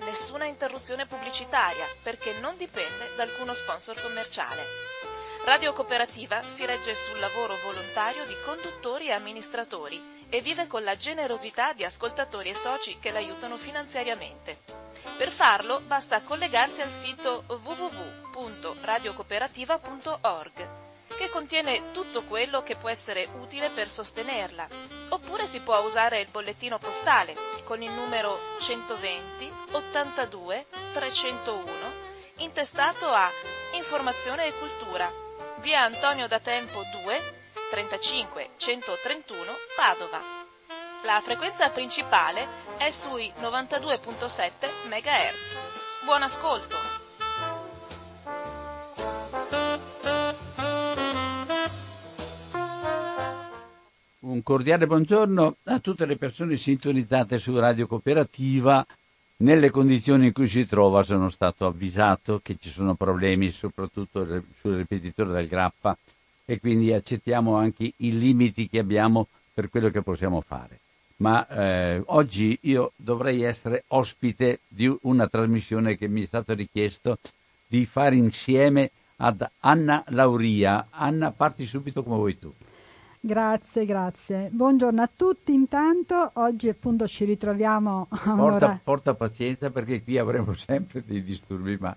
Nessuna interruzione pubblicitaria perché non dipende da alcuno sponsor commerciale. Radio Cooperativa si regge sul lavoro volontario di conduttori e amministratori e vive con la generosità di ascoltatori e soci che l'aiutano finanziariamente. Per farlo basta collegarsi al sito www.radiocooperativa.org che contiene tutto quello che può essere utile per sostenerla. Oppure si può usare il bollettino postale con il numero 120 82 301 intestato a Informazione e Cultura, via Antonio da Tempo 2, 35 131 Padova. La frequenza principale è sui 92.7 MHz. Buon ascolto! Un cordiale buongiorno a tutte le persone sintonizzate su Radio Cooperativa. Nelle condizioni in cui si trova sono stato avvisato che ci sono problemi soprattutto sul ripetitore del grappa e quindi accettiamo anche i limiti che abbiamo per quello che possiamo fare. Ma eh, oggi io dovrei essere ospite di una trasmissione che mi è stato richiesto di fare insieme ad Anna Lauria. Anna, parti subito come vuoi tu. Grazie, grazie. Buongiorno a tutti intanto, oggi appunto ci ritroviamo a porta, porta pazienza perché qui avremo sempre dei disturbi, ma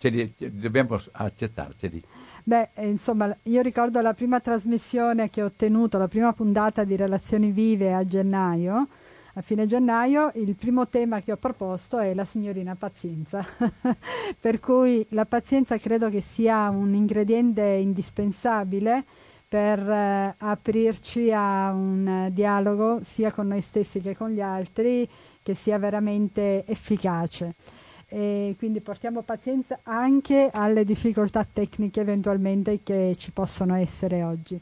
li, dobbiamo accettarceli. Beh, eh, insomma, io ricordo la prima trasmissione che ho ottenuto, la prima puntata di Relazioni Vive a gennaio, a fine gennaio, il primo tema che ho proposto è la signorina pazienza, per cui la pazienza credo che sia un ingrediente indispensabile per eh, aprirci a un eh, dialogo sia con noi stessi che con gli altri che sia veramente efficace. E quindi portiamo pazienza anche alle difficoltà tecniche eventualmente che ci possono essere oggi.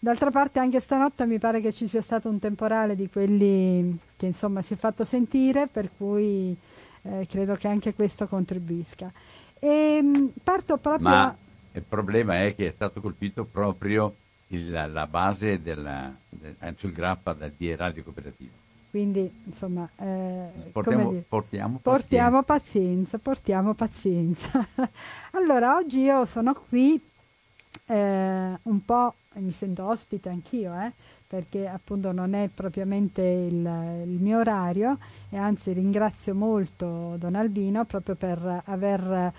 D'altra parte anche stanotte mi pare che ci sia stato un temporale di quelli che insomma si è fatto sentire, per cui eh, credo che anche questo contribuisca. E, mm, parto proprio... Ma il problema è che è stato colpito proprio il, la base della, del, sul grappa di Radio Cooperativa. Quindi, insomma, eh, portiamo, portiamo, portiamo pazienza. Portiamo pazienza. allora, oggi io sono qui eh, un po', mi sento ospite anch'io, eh, perché appunto non è propriamente il, il, mio orario e anzi ringrazio molto Don Albino proprio per aver eh,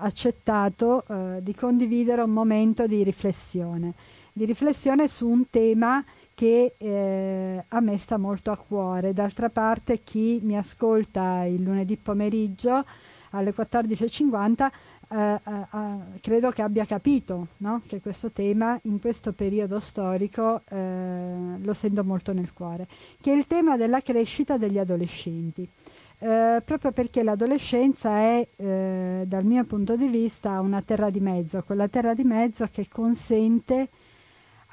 accettato eh, di condividere un momento di riflessione di riflessione su un tema che eh, a me sta molto a cuore. D'altra parte chi mi ascolta il lunedì pomeriggio alle 14.50 eh, eh, eh, credo che abbia capito no? che questo tema in questo periodo storico eh, lo sento molto nel cuore, che è il tema della crescita degli adolescenti. Eh, proprio perché l'adolescenza è, eh, dal mio punto di vista, una terra di mezzo, quella terra di mezzo che consente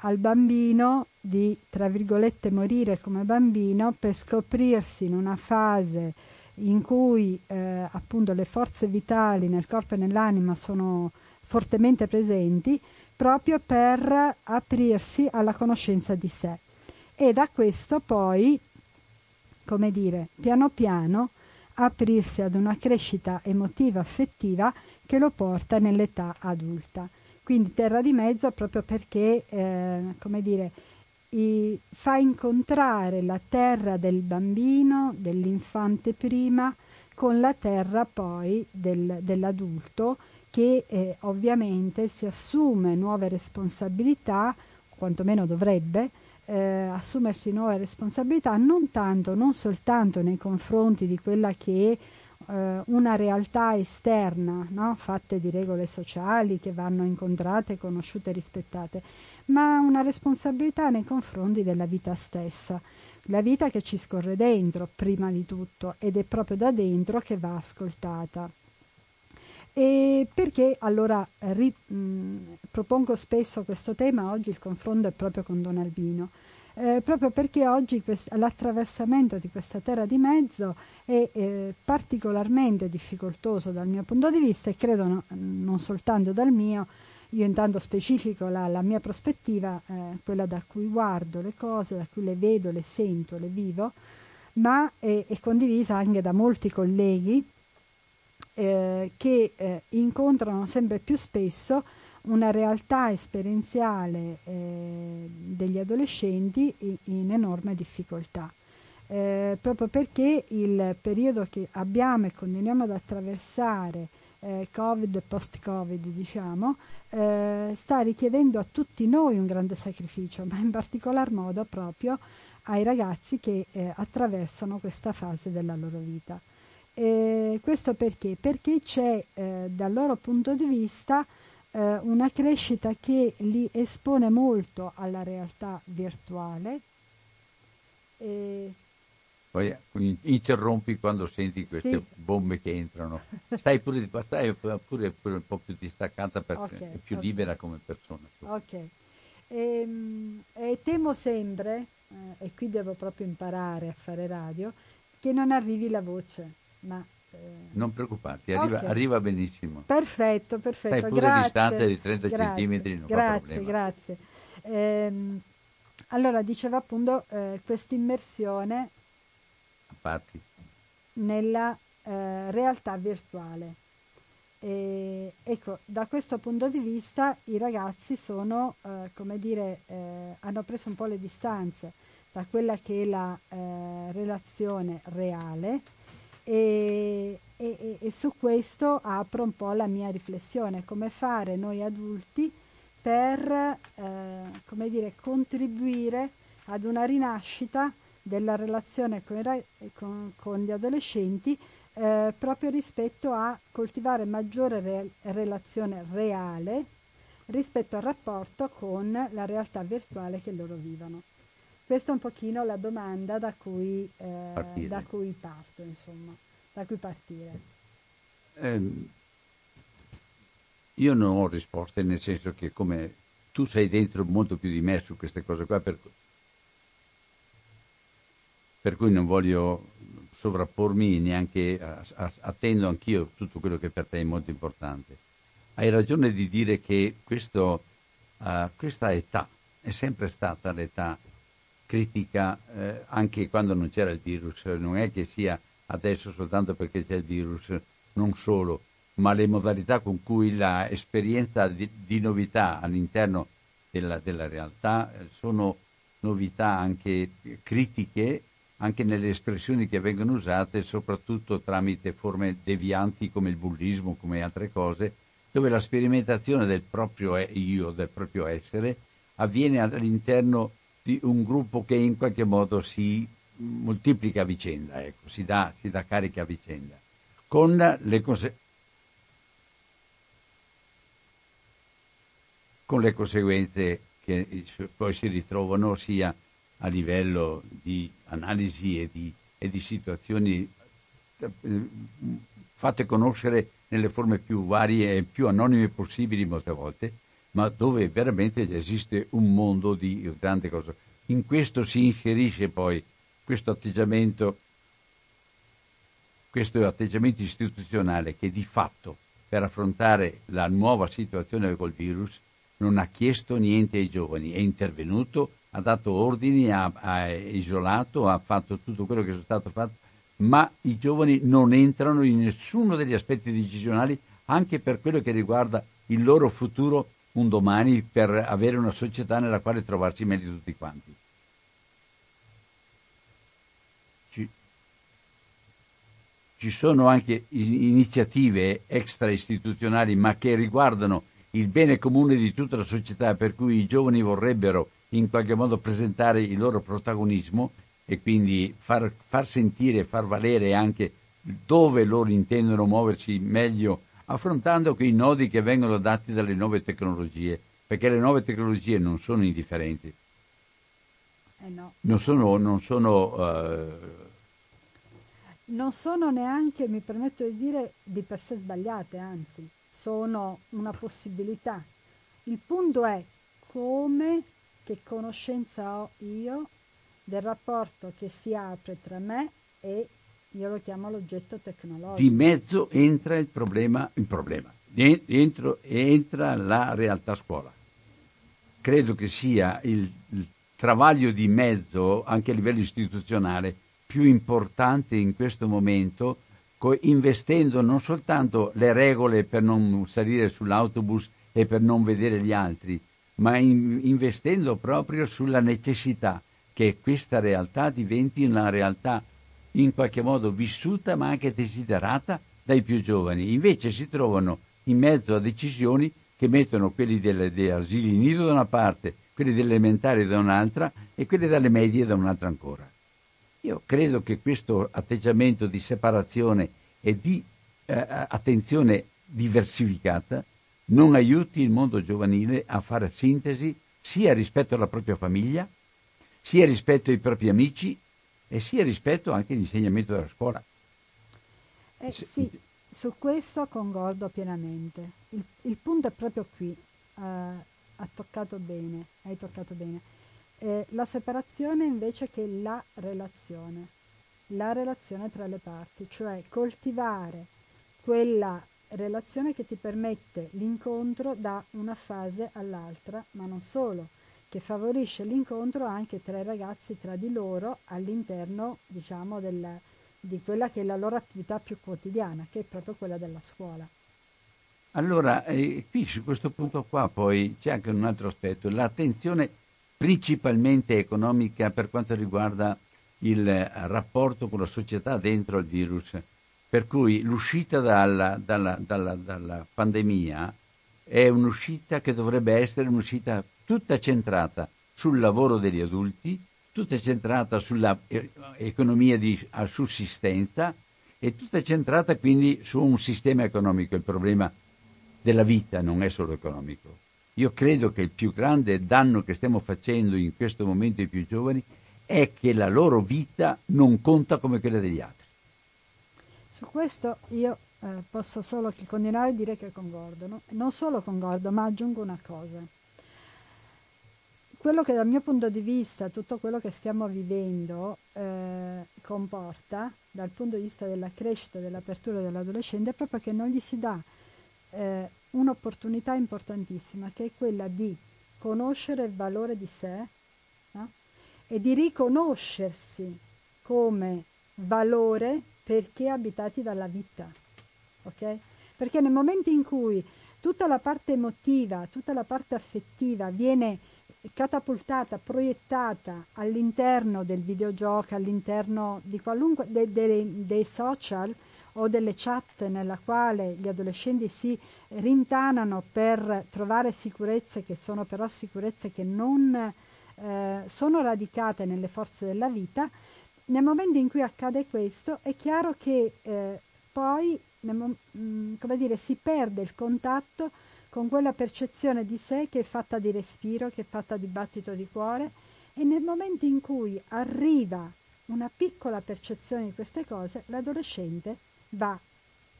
al bambino di, tra virgolette, morire come bambino per scoprirsi in una fase in cui eh, appunto le forze vitali nel corpo e nell'anima sono fortemente presenti, proprio per aprirsi alla conoscenza di sé. E da questo poi, come dire, piano piano aprirsi ad una crescita emotiva affettiva che lo porta nell'età adulta. Quindi terra di mezzo proprio perché, eh, come dire, fa incontrare la terra del bambino, dell'infante prima, con la terra poi del, dell'adulto che eh, ovviamente si assume nuove responsabilità, quantomeno dovrebbe, eh, assumersi nuove responsabilità non tanto, non soltanto nei confronti di quella che è eh, una realtà esterna, no? fatte di regole sociali che vanno incontrate, conosciute e rispettate, ma una responsabilità nei confronti della vita stessa. la vita che ci scorre dentro prima di tutto ed è proprio da dentro che va ascoltata. E perché allora ri, mh, propongo spesso questo tema, oggi il confronto è proprio con Don Albino, eh, proprio perché oggi quest- l'attraversamento di questa terra di mezzo è eh, particolarmente difficoltoso dal mio punto di vista e credo no, non soltanto dal mio, io intanto specifico la, la mia prospettiva, eh, quella da cui guardo le cose, da cui le vedo, le sento, le vivo, ma è, è condivisa anche da molti colleghi eh, che eh, incontrano sempre più spesso una realtà esperienziale eh, degli adolescenti in, in enorme difficoltà. Eh, proprio perché il periodo che abbiamo e continuiamo ad attraversare, eh, Covid e post-Covid, diciamo, eh, sta richiedendo a tutti noi un grande sacrificio, ma in particolar modo proprio ai ragazzi che eh, attraversano questa fase della loro vita. E questo perché? Perché c'è eh, dal loro punto di vista eh, una crescita che li espone molto alla realtà virtuale. E... Poi interrompi quando senti queste sì. bombe che entrano. Stai pure, stai pure, pure, un po' più distaccata perché okay, è più okay. libera come persona. Ok. E, ehm, e temo sempre, eh, e qui devo proprio imparare a fare radio, che non arrivi la voce, ma eh, non preoccuparti, arriva, okay. arriva, benissimo. Perfetto, perfetto. Stai pure grazie, distante di 30 grazie, centimetri, non grazie, Grazie, ehm, allora, diceva appunto eh, questa immersione nella eh, realtà virtuale. E, ecco, da questo punto di vista i ragazzi sono, eh, come dire, eh, hanno preso un po' le distanze da quella che è la eh, relazione reale e, e, e, su questo apro un po' la mia riflessione, come fare noi adulti per eh, come dire, contribuire ad una rinascita della relazione con, con, con gli adolescenti eh, proprio rispetto a coltivare maggiore re, relazione reale rispetto al rapporto con la realtà virtuale che loro vivono. Questa è un pochino la domanda da cui, eh, da cui parto, insomma, da cui partire. Eh, io non ho risposte, nel senso che come tu sei dentro molto più di me su queste cose qua, per, per cui non voglio sovrappormi neanche, attendo anch'io tutto quello che per te è molto importante. Hai ragione di dire che questo, uh, questa età è sempre stata l'età critica eh, anche quando non c'era il virus, non è che sia adesso soltanto perché c'è il virus, non solo, ma le modalità con cui l'esperienza di, di novità all'interno della, della, realtà eh, sono novità anche critiche, anche nelle espressioni che vengono usate, soprattutto tramite forme devianti come il bullismo, come altre cose, dove la sperimentazione del proprio io, del proprio essere, avviene all'interno di un gruppo che in qualche modo si moltiplica a vicenda, ecco, si, dà, si dà carica a vicenda, con le, conse- con le conseguenze che poi si ritrovano sia a livello di analisi e di, e di situazioni eh, fatte conoscere nelle forme più varie e più anonime possibili molte volte, ma dove veramente esiste un mondo di grande cose. In questo si inserisce poi questo atteggiamento, questo atteggiamento istituzionale che di fatto per affrontare la nuova situazione col virus non ha chiesto niente ai giovani, è intervenuto, ha dato ordini, ha, ha isolato, ha fatto tutto quello che è stato fatto, ma i giovani non entrano in nessuno degli aspetti decisionali anche per quello che riguarda il loro futuro un domani per avere una società nella quale trovarsi meglio tutti quanti. Ci, ci sono anche iniziative extra istituzionali ma che riguardano il bene comune di tutta la società per cui i giovani vorrebbero in qualche modo presentare il loro protagonismo e quindi far, far sentire e far valere anche dove loro intendono muoversi meglio affrontando quei nodi che vengono dati dalle nuove tecnologie, perché le nuove tecnologie non sono indifferenti. Eh no. Non sono, non sono uh... non sono neanche, mi permetto di dire, di per sé sbagliate, anzi, sono una possibilità. Il punto è come, che conoscenza ho io del rapporto che si apre tra me e io lo chiamo l'oggetto tecnologico. Di mezzo entra il problema, il problema. Dentro entra la realtà scuola. Credo che sia il, il travaglio di mezzo, anche a livello istituzionale, più importante in questo momento, investendo non soltanto le regole per non salire sull'autobus e per non vedere gli altri, ma in- investendo proprio sulla necessità che questa realtà diventi una realtà in qualche modo vissuta ma anche desiderata dai più giovani. Invece si trovano in mezzo a decisioni che mettono quelli delle, degli asili nido da una parte, quelli delle elementari da un'altra e quelli dalle medie da un'altra ancora. Io credo che questo atteggiamento di separazione e di eh, attenzione diversificata non aiuti il mondo giovanile a fare sintesi sia rispetto alla propria famiglia, sia rispetto ai propri amici e sia rispetto anche all'insegnamento della scuola. Eh, sì, su questo concordo pienamente. Il, il punto è proprio qui, uh, ha toccato bene, hai toccato bene. Eh, la separazione invece che la relazione, la relazione tra le parti, cioè coltivare quella relazione che ti permette l'incontro da una fase all'altra, ma non solo, che favorisce l'incontro anche tra i ragazzi tra di loro all'interno diciamo, del, di quella che è la loro attività più quotidiana, che è proprio quella della scuola. Allora, eh, qui su questo punto qua poi c'è anche un altro aspetto, l'attenzione principalmente economica per quanto riguarda il rapporto con la società dentro il virus, per cui l'uscita dalla, dalla, dalla, dalla pandemia è un'uscita che dovrebbe essere un'uscita tutta centrata sul lavoro degli adulti, tutta centrata sull'economia eh, di a sussistenza e tutta centrata quindi su un sistema economico. Il problema della vita non è solo economico. Io credo che il più grande danno che stiamo facendo in questo momento ai più giovani è che la loro vita non conta come quella degli altri. Su questo io eh, posso solo continuare a dire che concordo. No? Non solo concordo, ma aggiungo una cosa quello che dal mio punto di vista tutto quello che stiamo vivendo eh, comporta dal punto di vista della crescita, dell'apertura dell'adolescente è proprio che non gli si dà eh, un'opportunità importantissima che è quella di conoscere il valore di sé no? e di riconoscersi come valore perché abitati dalla vita. Okay? Perché nel momento in cui tutta la parte emotiva, tutta la parte affettiva viene catapultata, proiettata all'interno del videogioco, all'interno di qualunque de, de, dei social o delle chat nella quale gli adolescenti si rintanano per trovare sicurezze che sono però sicurezze che non eh, sono radicate nelle forze della vita, nel momento in cui accade questo è chiaro che eh, poi mh, mm, come dire, si perde il contatto con quella percezione di sé che è fatta di respiro, che è fatta di battito di cuore e nel momento in cui arriva una piccola percezione di queste cose, l'adolescente va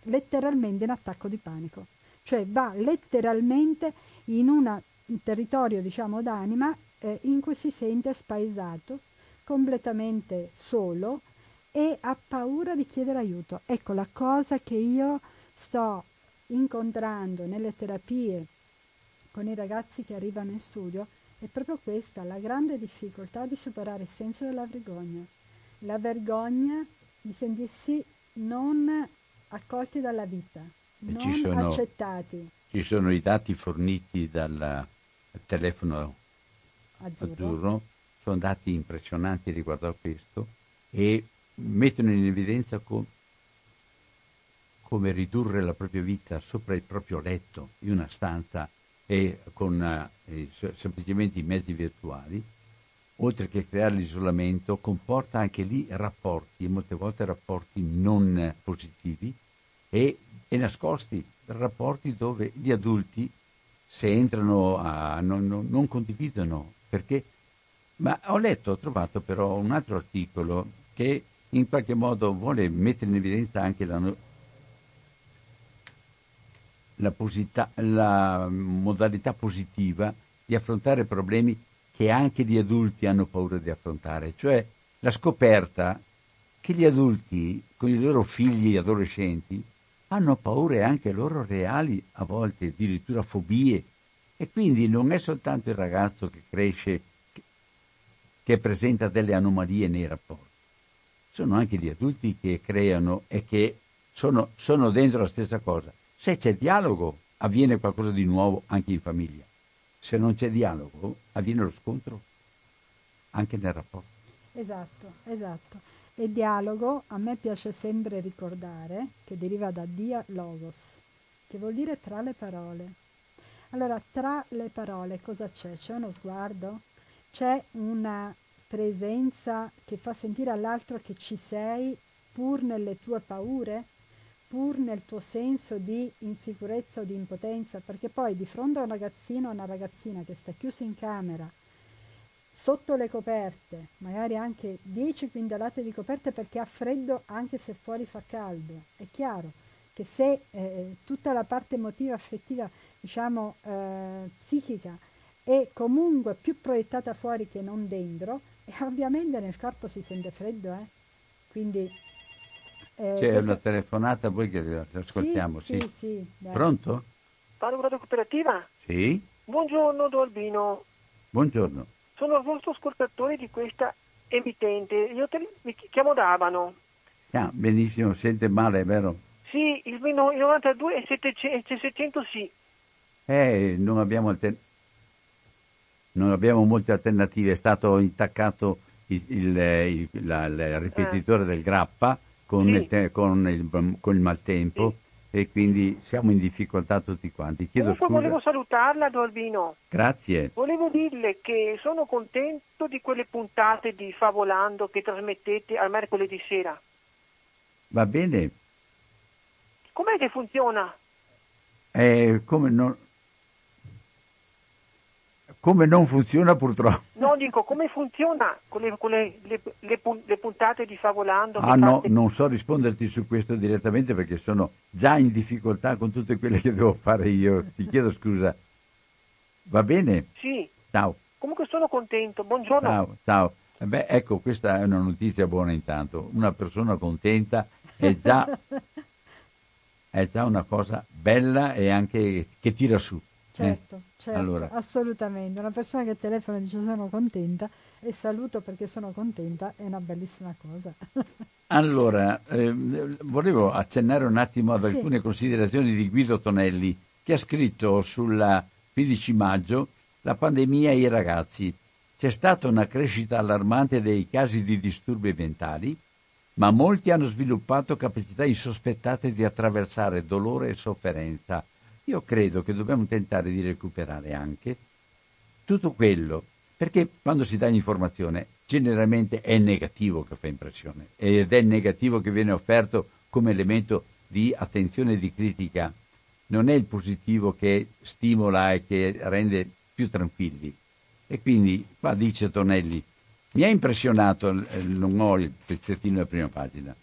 letteralmente in attacco di panico, cioè va letteralmente in un territorio, diciamo, d'anima eh, in cui si sente spaesato, completamente solo e ha paura di chiedere aiuto. Ecco la cosa che io sto incontrando nelle terapie con i ragazzi che arrivano in studio è proprio questa, la grande difficoltà di superare il senso della vergogna. La vergogna di sentirsi non accolti dalla vita, non ci sono, accettati. Ci sono i dati forniti dal telefono azzurro. azzurro, sono dati impressionanti riguardo a questo e mettono in evidenza come come ridurre la propria vita sopra il proprio letto in una stanza e con eh, semplicemente i mezzi virtuali, oltre che creare l'isolamento, comporta anche lì rapporti, molte volte rapporti non positivi e, e nascosti, rapporti dove gli adulti, se entrano, a, non, non, non condividono, perché Ma ho letto, ho trovato però un altro articolo che in qualche modo vuole mettere in evidenza anche la, la, posita- la modalità positiva di affrontare problemi che anche gli adulti hanno paura di affrontare, cioè la scoperta che gli adulti con i loro figli adolescenti hanno paure anche loro reali, a volte addirittura fobie, e quindi non è soltanto il ragazzo che cresce che presenta delle anomalie nei rapporti, sono anche gli adulti che creano e che sono, sono dentro la stessa cosa. Se c'è dialogo, avviene qualcosa di nuovo anche in famiglia. Se non c'è dialogo, avviene lo scontro anche nel rapporto. Esatto, esatto. E dialogo a me piace sempre ricordare che deriva da dia logos, che vuol dire tra le parole. Allora, tra le parole cosa c'è? C'è uno sguardo? C'è una presenza che fa sentire all'altro che ci sei pur nelle tue paure, pur nel tuo senso di insicurezza o di impotenza, perché poi di fronte a un ragazzino o una ragazzina che sta chiuso in camera sotto le coperte, magari anche 10 quintalate di coperte perché ha freddo anche se fuori fa caldo. È chiaro che se eh, tutta la parte emotiva, affettiva, diciamo eh, psichica è comunque più proiettata fuori che non dentro, e ovviamente nel corpo si sente freddo, eh? Quindi eh, C'è questa... una telefonata, voi che ascoltiamo, sì? Sì, sì. sì Pronto? Parlo Radio Cooperativa? Sì. Buongiorno, Dolbino. Buongiorno. Sono il vostro ascoltatore di questa emittente. Io te, mi chiamo Davano. Ah, benissimo, sente male, vero? Sì, il, il 92 e 700, 700 sì. Eh, non abbiamo, alter... non abbiamo molte alternative. È stato intaccato il, il, il, la, il ripetitore eh. del grappa con, sì. il, te... con, il, con il maltempo. Sì e quindi siamo in difficoltà tutti quanti. Chiedo Comunque scusa. volevo salutarla, Dorbino. Grazie. Volevo dirle che sono contento di quelle puntate di Favolando che trasmettete al mercoledì sera. Va bene. Com'è che funziona? Eh, come non come non funziona purtroppo. No, dico come funziona con le, con le, le, le puntate di Favolando. Ah no, fate... non so risponderti su questo direttamente perché sono già in difficoltà con tutte quelle che devo fare io. Ti chiedo scusa. Va bene? Sì. Ciao. Comunque sono contento. Buongiorno. Ciao, ciao. Eh beh, ecco, questa è una notizia buona intanto. Una persona contenta è già, è già una cosa bella e anche che tira su. Certo, eh? certo allora. assolutamente. Una persona che telefona e dice sono contenta e saluto perché sono contenta è una bellissima cosa. allora, eh, volevo accennare un attimo ad alcune sì. considerazioni di Guido Tonelli che ha scritto sulla 15 maggio la pandemia e i ragazzi. C'è stata una crescita allarmante dei casi di disturbi mentali, ma molti hanno sviluppato capacità insospettate di attraversare dolore e sofferenza io credo che dobbiamo tentare di recuperare anche tutto quello, perché quando si dà l'informazione generalmente è negativo che fa impressione ed è negativo che viene offerto come elemento di attenzione e di critica, non è il positivo che stimola e che rende più tranquilli. E quindi qua dice Tonelli, mi ha impressionato, eh, non ho il pezzettino della prima pagina,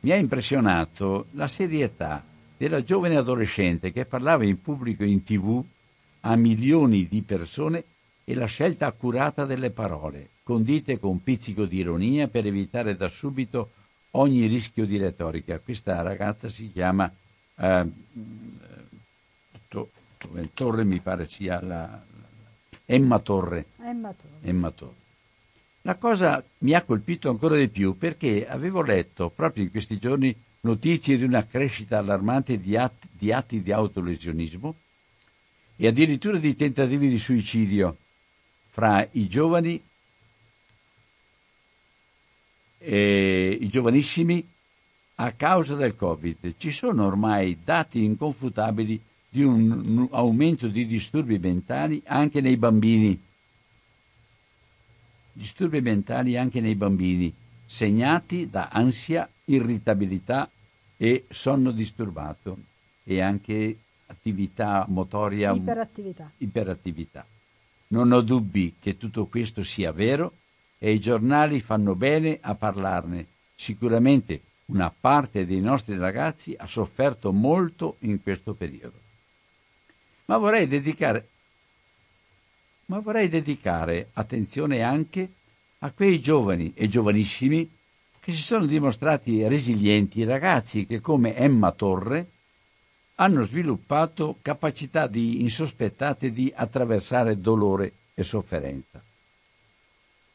mi ha impressionato la serietà della giovane adolescente che parlava in pubblico in tv a milioni di persone e la scelta accurata delle parole, condite con un pizzico di ironia per evitare da subito ogni rischio di retorica. Questa ragazza si chiama eh, Torre, mi pare sia la, Emma Torre. Emma Torre. Emma Torre. La cosa mi ha colpito ancora di più perché avevo letto proprio in questi giorni notizie di una crescita allarmante di atti di, atti di autolesionismo e addirittura di tentativi di suicidio fra i giovani e i giovanissimi a causa del Covid. Ci sono ormai dati inconfutabili di un aumento di disturbi mentali anche nei bambini. Disturbi mentali anche nei bambini, segnati da ansia irritabilità e sonno disturbato e anche attività motoria iperattività. iperattività. Non ho dubbi che tutto questo sia vero e i giornali fanno bene a parlarne. Sicuramente una parte dei nostri ragazzi ha sofferto molto in questo periodo. Ma vorrei dedicare, ma vorrei dedicare attenzione anche a quei giovani e giovanissimi che si sono dimostrati resilienti, ragazzi che come Emma Torre hanno sviluppato capacità di insospettate di attraversare dolore e sofferenza.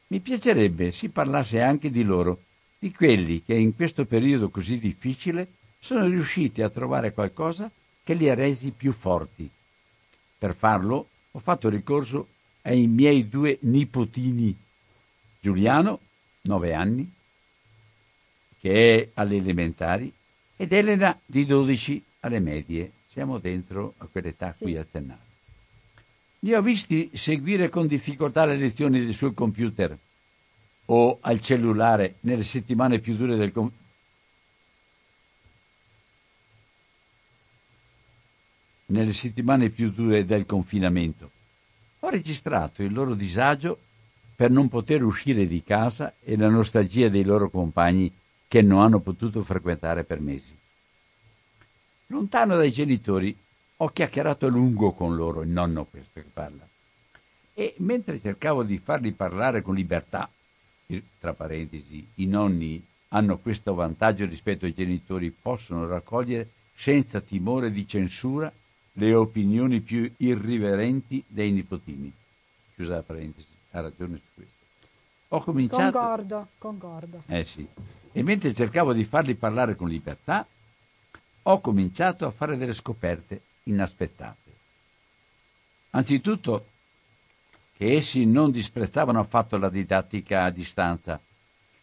Mi piacerebbe si parlasse anche di loro, di quelli che in questo periodo così difficile sono riusciti a trovare qualcosa che li ha resi più forti. Per farlo ho fatto ricorso ai miei due nipotini, Giuliano, nove anni, che è alle elementari, ed Elena di 12 alle medie. Siamo dentro a quell'età sì. qui accennata. Li ho visti seguire con difficoltà le lezioni sul computer o al cellulare nelle settimane più dure del con... nelle settimane più dure del confinamento. Ho registrato il loro disagio per non poter uscire di casa e la nostalgia dei loro compagni che non hanno potuto frequentare per mesi. Lontano dai genitori, ho chiacchierato a lungo con loro, il nonno questo che parla. E mentre cercavo di farli parlare con libertà, tra parentesi, i nonni hanno questo vantaggio rispetto ai genitori, possono raccogliere senza timore di censura le opinioni più irriverenti dei nipotini. Chiusa la parentesi, ha ragione su questo. Ho cominciato... Concordo, concordo. Eh sì. E mentre cercavo di farli parlare con libertà, ho cominciato a fare delle scoperte inaspettate. Anzitutto che essi non disprezzavano affatto la didattica a distanza,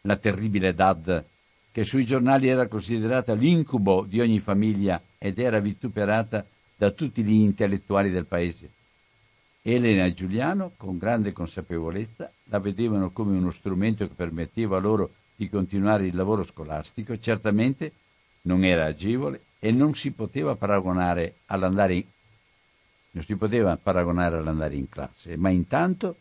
la terribile DAD, che sui giornali era considerata l'incubo di ogni famiglia ed era vituperata da tutti gli intellettuali del paese. Elena e Giuliano, con grande consapevolezza, la vedevano come uno strumento che permetteva loro di continuare il lavoro scolastico, certamente non era agevole e non si poteva paragonare all'andare in, non si poteva paragonare all'andare in classe, ma intanto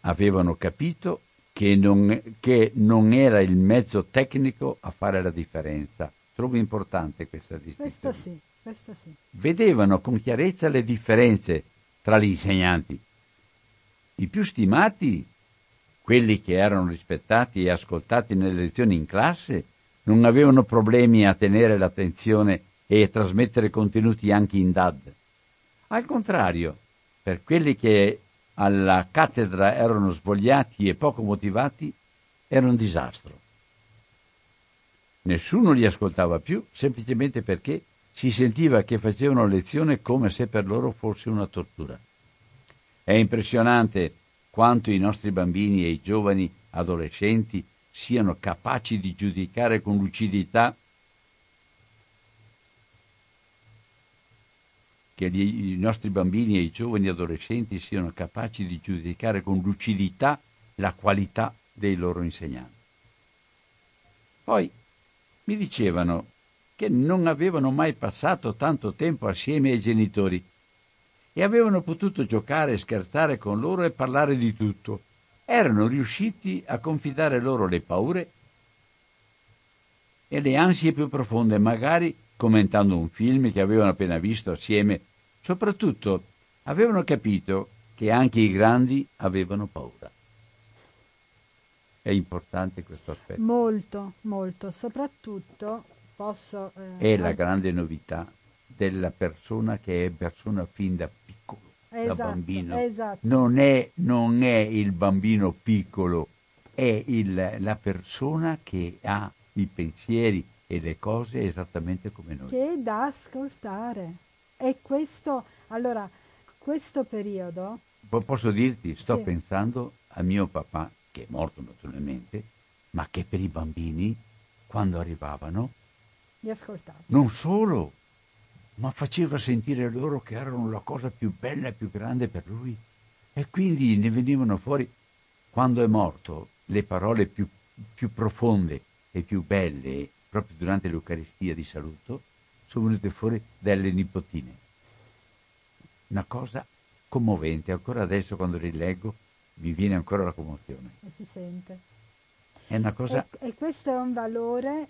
avevano capito che non, che non, era il mezzo tecnico a fare la differenza. Trovo importante questa distinzione. Questo sì, questo sì. Vedevano con chiarezza le differenze tra gli insegnanti. I più stimati, quelli che erano rispettati e ascoltati nelle lezioni in classe, non avevano problemi a tenere l'attenzione e trasmettere contenuti anche in DAD. Al contrario, per quelli che alla cattedra erano svogliati e poco motivati, era un disastro. Nessuno li ascoltava più semplicemente perché si sentiva che facevano lezione come se per loro fosse una tortura. È impressionante quanto i nostri bambini e i giovani adolescenti siano capaci di giudicare con lucidità che gli, i nostri bambini e i giovani adolescenti siano capaci di giudicare con lucidità la qualità dei loro insegnanti. Poi mi dicevano che non avevano mai passato tanto tempo assieme ai genitori e avevano potuto giocare e scherzare con loro e parlare di tutto. Erano riusciti a confidare loro le paure e le ansie più profonde, magari commentando un film che avevano appena visto assieme. Soprattutto avevano capito che anche i grandi avevano paura. È importante questo aspetto. Molto, molto. Soprattutto posso... Eh, è la grande novità della persona che è persona fin da piccolo, esatto, da bambino. Esatto. Non, è, non è il bambino piccolo, è il, la persona che ha i pensieri, e le cose esattamente come noi. Che è da ascoltare. E questo, allora, questo periodo... Posso dirti, sto sì. pensando a mio papà, che è morto naturalmente, ma che per i bambini, quando arrivavano, li ascoltava. Non solo, ma faceva sentire loro che erano la cosa più bella e più grande per lui. E quindi ne venivano fuori, quando è morto, le parole più, più profonde e più belle proprio durante l'Eucaristia di saluto, sono venute fuori delle nipotine. Una cosa commovente, ancora adesso quando rileggo mi viene ancora la commozione. E si sente. È una cosa... E, e questo è un valore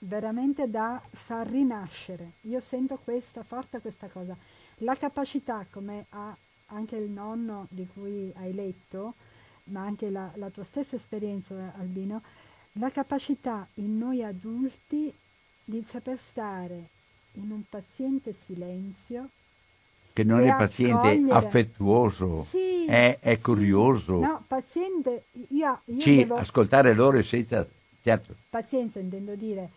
veramente da far rinascere. Io sento questa, forte questa cosa. La capacità, come ha anche il nonno di cui hai letto, ma anche la, la tua stessa esperienza, Albino, la capacità in noi adulti di saper stare in un paziente silenzio. Che non è paziente, accogliere. affettuoso, sì, è, è sì. curioso. No, paziente, io, io sì, devo... ascoltare loro senza... Certo. Pazienza intendo dire.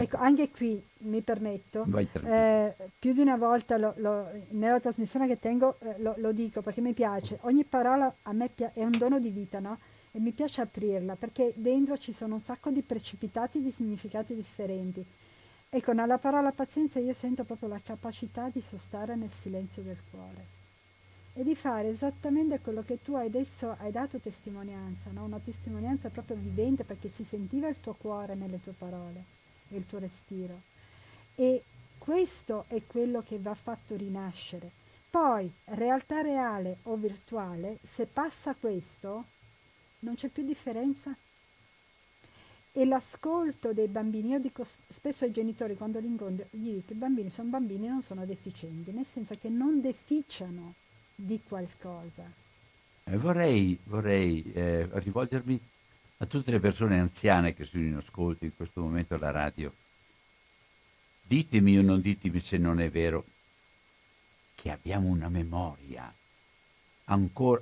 Ecco, anche qui mi permetto, eh, più di una volta lo, lo, nella trasmissione che tengo eh, lo, lo, dico perché mi piace, ogni parola a me pi- è un dono di vita, no? E mi piace aprirla perché dentro ci sono un sacco di precipitati di significati differenti. Ecco, nella parola pazienza io sento proprio la capacità di sostare nel silenzio del cuore e di fare esattamente quello che tu adesso hai dato testimonianza, no? una testimonianza proprio vivente perché si sentiva il tuo cuore nelle tue parole il tuo respiro. E questo è quello che va fatto rinascere. Poi, realtà reale o virtuale, se passa questo, non c'è più differenza. E l'ascolto dei bambini, io dico spesso ai genitori quando li incontro, gli dico i bambini sono bambini e non sono deficienti, nel senso che non deficiano di qualcosa. Eh, vorrei, vorrei eh, rivolgermi a tutte le persone anziane che sono in ascolto in questo momento alla radio, ditemi o non ditemi se non è vero che abbiamo una memoria ancora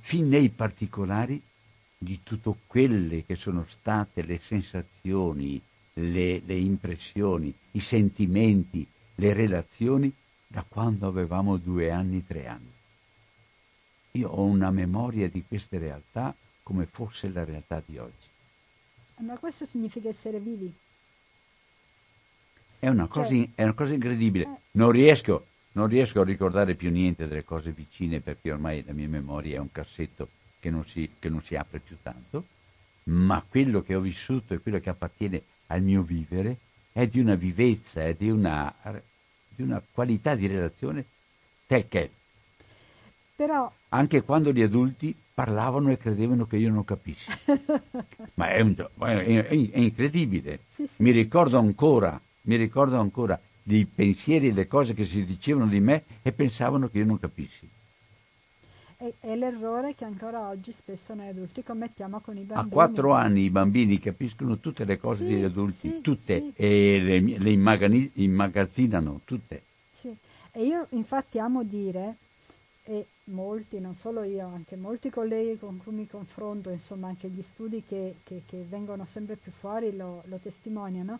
fin nei particolari di tutte quelle che sono state le sensazioni, le, le impressioni, i sentimenti, le relazioni da quando avevamo due anni, tre anni. Io ho una memoria di queste realtà come fosse la realtà di oggi. Ma questo significa essere vivi. È una cosa, cioè, è una cosa incredibile. Eh. Non, riesco, non riesco a ricordare più niente delle cose vicine perché ormai la mia memoria è un cassetto che non si, che non si apre più tanto, ma quello che ho vissuto e quello che appartiene al mio vivere è di una vivezza, è di una, di una qualità di relazione tel che. Però... Anche quando gli adulti parlavano e credevano che io non capissi. Ma è, un, è, è incredibile. Sì, sì. Mi ricordo ancora, mi ricordo ancora dei pensieri e le cose che si dicevano di me e pensavano che io non capissi. È, è l'errore che ancora oggi spesso noi adulti commettiamo con i bambini. A quattro anni i bambini capiscono tutte le cose sì, degli adulti, tutte, e le, le immagazzinano tutte. Sì, e io infatti amo dire e molti, non solo io, anche molti colleghi con cui mi confronto, insomma anche gli studi che, che, che vengono sempre più fuori lo, lo, testimoniano,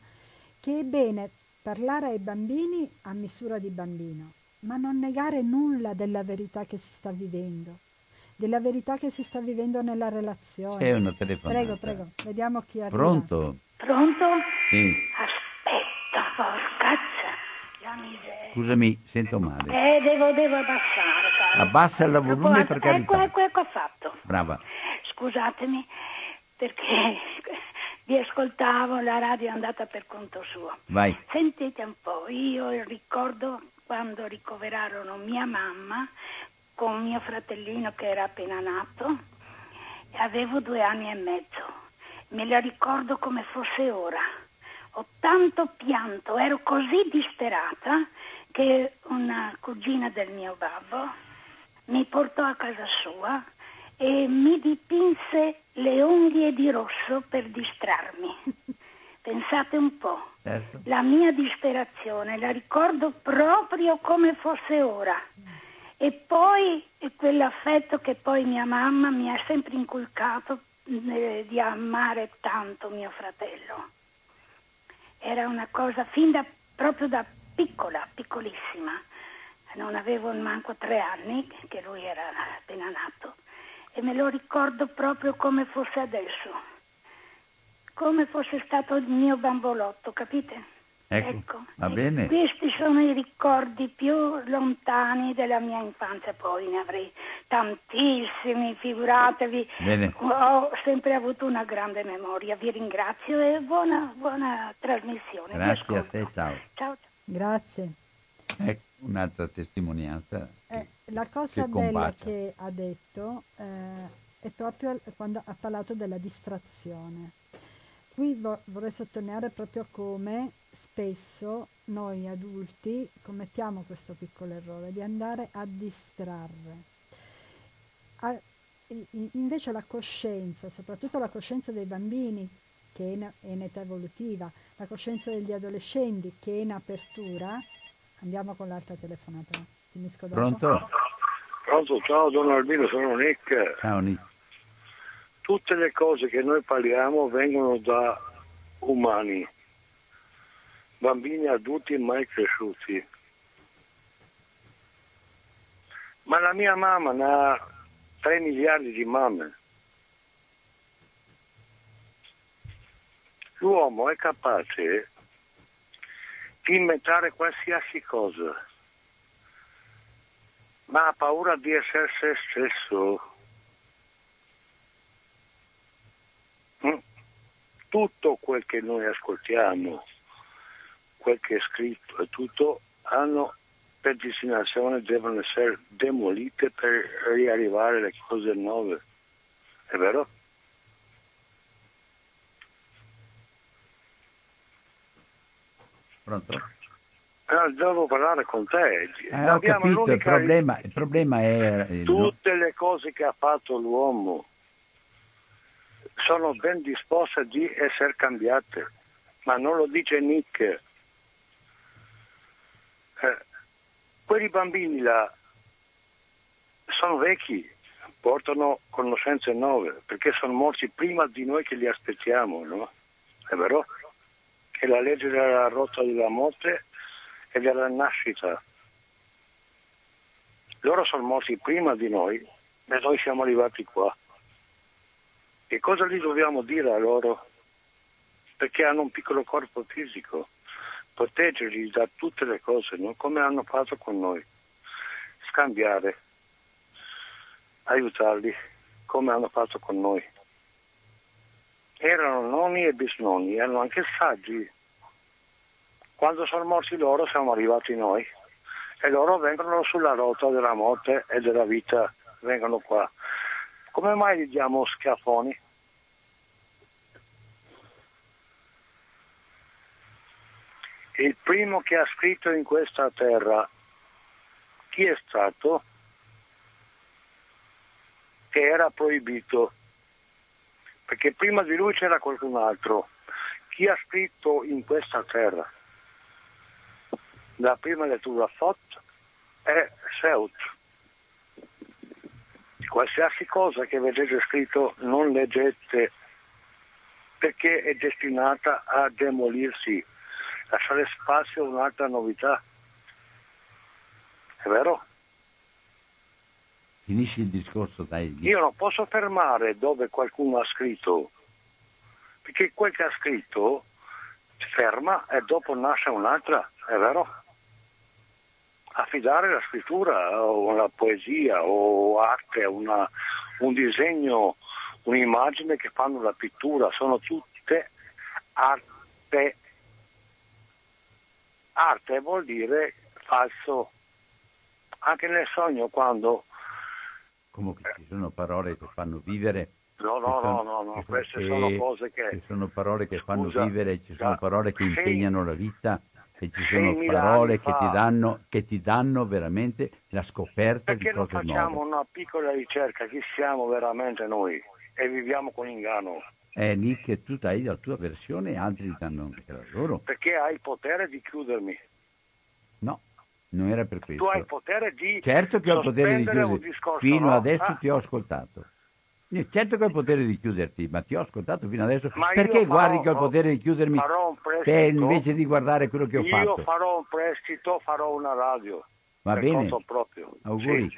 che è bene parlare ai bambini a misura di bambino, ma non negare nulla della verità che si sta vivendo, della verità che si sta vivendo nella relazione. C'è una telefonata. Prego, prego, vediamo chi arriva. Pronto? Pronto? Sì. Aspetta, porcazza. Scusami, sento male. Eh, devo, devo abbassare. Abbassa il volume per carità. Ecco, ecco, ecco, fatto. Brava. Scusatemi, perché vi ascoltavo, la radio è andata per conto suo. Vai. Sentite un po', io ricordo quando ricoverarono mia mamma con mio fratellino che era appena nato, avevo due anni e mezzo. Me la ricordo come fosse ora ho tanto pianto, ero così disperata che una cugina del mio babbo mi portò a casa sua e mi dipinse le unghie di rosso per distrarmi. Pensate un po', certo. la mia disperazione la ricordo proprio come fosse ora. E poi quell'affetto che poi mia mamma mi ha sempre inculcato eh, di amare tanto mio fratello era una cosa fin da, proprio da piccola, piccolissima. Non avevo manco tre anni, che lui era appena nato, e me lo ricordo proprio come fosse adesso, come fosse stato il mio bambolotto, capite? Ecco, ecco. va bene. Questi sono i ricordi più lontani della mia infanzia, poi ne avrei tantissimi, figuratevi. Bene. Ho sempre avuto una grande memoria, vi ringrazio e buona, buona trasmissione. Grazie a te, ciao. Ciao. Grazie. Ecco, un'altra testimonianza. Eh, la cosa che bella combacia. che ha detto eh, è proprio quando ha parlato della distrazione. Qui vo- vorrei sottolineare proprio come spesso noi adulti commettiamo questo piccolo errore di andare a distrarre. A- invece la coscienza, soprattutto la coscienza dei bambini che è in, è in età evolutiva, la coscienza degli adolescenti che è in apertura, andiamo con l'altra telefonata. Finisco dopo. Pronto? Pronto, ciao Don Albino, sono Nick. Ciao Nick. Tutte le cose che noi parliamo vengono da umani, bambini adulti mai cresciuti. Ma la mia mamma ne ha 3 miliardi di mamme. L'uomo è capace inventare qualsiasi cosa, ma ha paura di essere se stesso. Mm. Tutto quel che noi ascoltiamo, quel che è scritto e tutto hanno per destinazione devono essere demolite per riarrivare le cose nuove. È vero? Pronto? Eh, devo parlare con te. Eh, ho capito, il problema, il problema è... eh, Tutte le cose che ha fatto l'uomo sono ben disposte di essere cambiate, ma non lo dice Nick. Eh, quelli bambini là sono vecchi, portano conoscenze nuove, perché sono morti prima di noi che li aspettiamo, no? È vero? Che la legge della rotta della morte e della nascita. Loro sono morti prima di noi e noi siamo arrivati qua. Che cosa gli dobbiamo dire a loro? Perché hanno un piccolo corpo fisico. Proteggerli da tutte le cose, no? come hanno fatto con noi. Scambiare, aiutarli, come hanno fatto con noi. Erano nonni e bisnonni, erano anche saggi. Quando sono morti loro siamo arrivati noi e loro vengono sulla rotta della morte e della vita, vengono qua. Come mai gli diamo schiaffoni? Il primo che ha scritto in questa terra, chi è stato? Che era proibito, perché prima di lui c'era qualcun altro. Chi ha scritto in questa terra? La prima lettura fatta è Seut. Qualsiasi cosa che vedete scritto non leggete perché è destinata a demolirsi, lasciare spazio a un'altra novità. È vero? Finisci il discorso, dai. Io non posso fermare dove qualcuno ha scritto, perché quel che ha scritto ferma e dopo nasce un'altra, è vero? Affidare la scrittura o la poesia o arte, una- un disegno, un'immagine che fanno la pittura, sono tutte arte. Arte vuol dire falso. Anche nel sogno quando Comunque ci sono parole che fanno vivere. No, no, sono- no, no, no, queste che- sono cose che- Ci sono parole che fanno Scusa, vivere, ci sono parole che impegnano la vita e ci sono 6.000 parole che ti, danno, che ti danno veramente la scoperta Perché di non cose facciamo nuove. una piccola ricerca chi siamo veramente noi e viviamo con inganno? Eh, Nick, tu hai la tua versione e altri danno anche la loro. Perché hai il potere di chiudermi. No, non era per Tu questo. hai il potere di Certo che ho il potere di chiuderti. Fino no? adesso Ah, ti ho ascoltato. Certo che ho il potere di chiuderti, ma ti ho ascoltato fino adesso. Ma io Perché farò- guardi che ho il potere di chiudermi farò per invece di guardare quello che ho Io fatto? farò un prestito, farò una radio. Va bene. Auguri. Sì.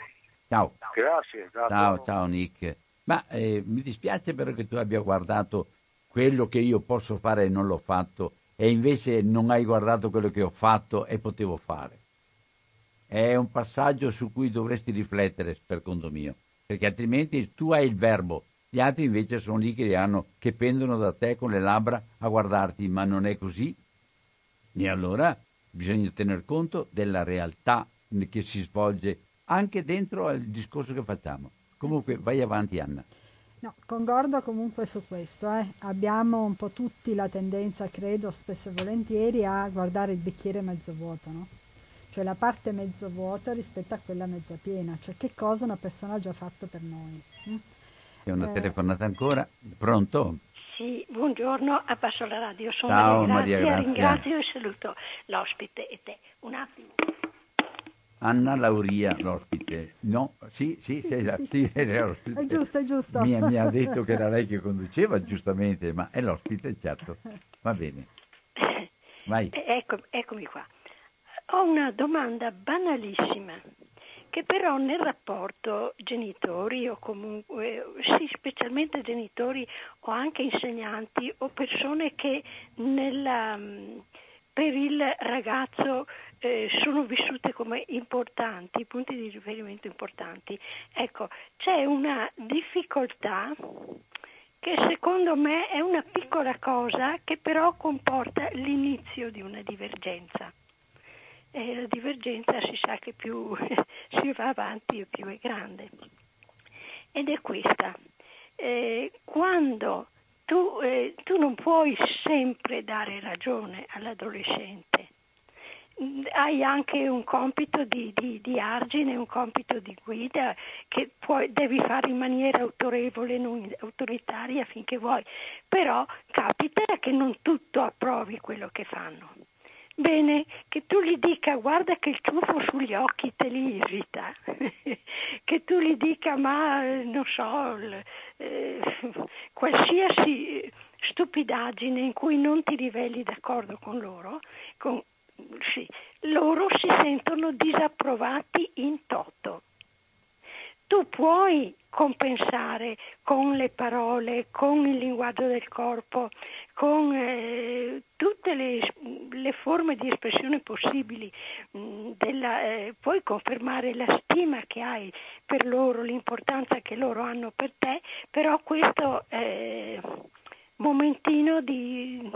Ciao. Grazie, grazie. Ciao, ciao Nick. Ma eh, mi dispiace però che tu abbia guardato quello che io posso fare e non l'ho fatto e invece non hai guardato quello che ho fatto e potevo fare. È un passaggio su cui dovresti riflettere, per conto mio, perché altrimenti tu hai il verbo, gli altri invece sono lì che, hanno, che pendono da te con le labbra a guardarti, ma non è così. E allora bisogna tener conto della realtà che si svolge anche dentro al discorso che facciamo. Comunque vai avanti Anna. No, concordo comunque su questo. Eh. Abbiamo un po' tutti la tendenza, credo, spesso e volentieri a guardare il bicchiere mezzo vuoto, no? Cioè la parte mezzo vuota rispetto a quella mezza piena, cioè che cosa una persona ha già fatto per noi. C'è una eh. telefonata ancora? Pronto? Sì, buongiorno, abbasso la radio, sono Ciao, Maria Grazia. ringrazio e saluto l'ospite e te. Un attimo. Anna Lauria, l'ospite. No, sì, sì, sì, sì, esatto, sì, sì. È giusto, è giusto. Mi, mi, ha detto che era lei che conduceva, giustamente, ma è l'ospite, certo. Va bene. Vai. Eh, ecco, eccomi qua. Ho una domanda banalissima, che però nel rapporto genitori o comunque, sì, specialmente genitori o anche insegnanti o persone che nella, per il ragazzo eh, sono vissute come importanti, punti di riferimento importanti. Ecco, c'è una difficoltà che secondo me è una piccola cosa che però comporta l'inizio di una divergenza. E la divergenza si sa che più si va avanti più è grande. Ed è questa. Eh, quando tu, eh, tu non puoi sempre dare ragione all'adolescente, hai anche un compito di, di, di, argine, un compito di guida che puoi, devi fare in maniera autorevole, non autoritaria finché vuoi, però capita che non tutto approvi quello che fanno. Bene, che tu gli dica guarda che il ciuffo sugli occhi te li irrita, che tu gli dica ma non so, eh, qualsiasi stupidaggine in cui non ti riveli d'accordo con loro, con, sì, loro si sentono disapprovati in toto. Tu puoi compensare con le parole, con il linguaggio del corpo, con eh, tutte le, le, forme di espressione possibili, mh, mm, della, eh, puoi confermare la stima che hai per loro, l'importanza che loro hanno per te, però questo eh, momentino di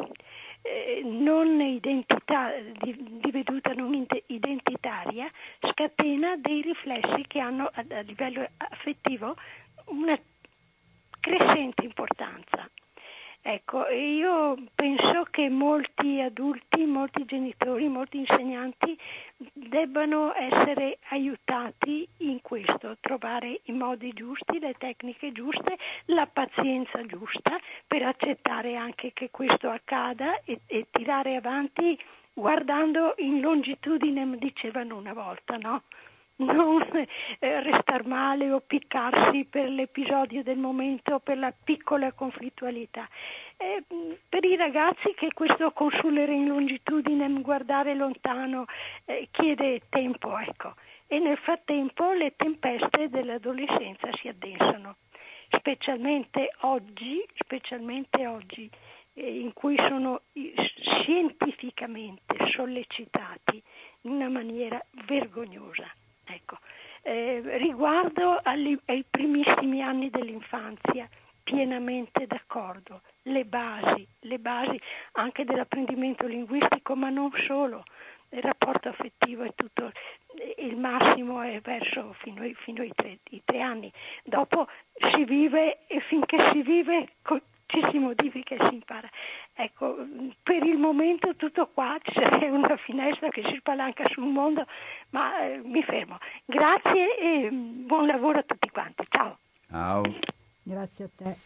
eh, non identità, di, di, veduta non identitaria scatena dei riflessi che hanno a, a livello affettivo una crescente importanza. Ecco, io penso che molti adulti, molti genitori, molti insegnanti debbano essere aiutati in questo, trovare i modi giusti, le tecniche giuste, la pazienza giusta per accettare anche che questo accada e, e tirare avanti guardando in longitudine, dicevano una volta, no? Non eh, restar male o piccarsi per l'episodio del momento, per la piccola conflittualità. Eh, per i ragazzi che questo consulere in longitudine, guardare lontano, eh, chiede tempo, ecco. E nel frattempo le tempeste dell'adolescenza si addensano, specialmente oggi, specialmente oggi eh, in cui sono scientificamente sollecitati in una maniera vergognosa. Ecco. Eh, riguardo agli, ai primissimi anni dell'infanzia, pienamente d'accordo, le basi, le basi anche dell'apprendimento linguistico, ma non solo, il rapporto affettivo è tutto, il massimo è verso fino, ai, fino ai, tre, tre anni, dopo si vive e finché si vive ci si modifica e si impara. Ecco, per il momento tutto qua, sarebbe una finestra che si spalanca sul mondo, ma eh, mi fermo. Grazie e buon lavoro a tutti quanti. Ciao. Ciao. Grazie a te.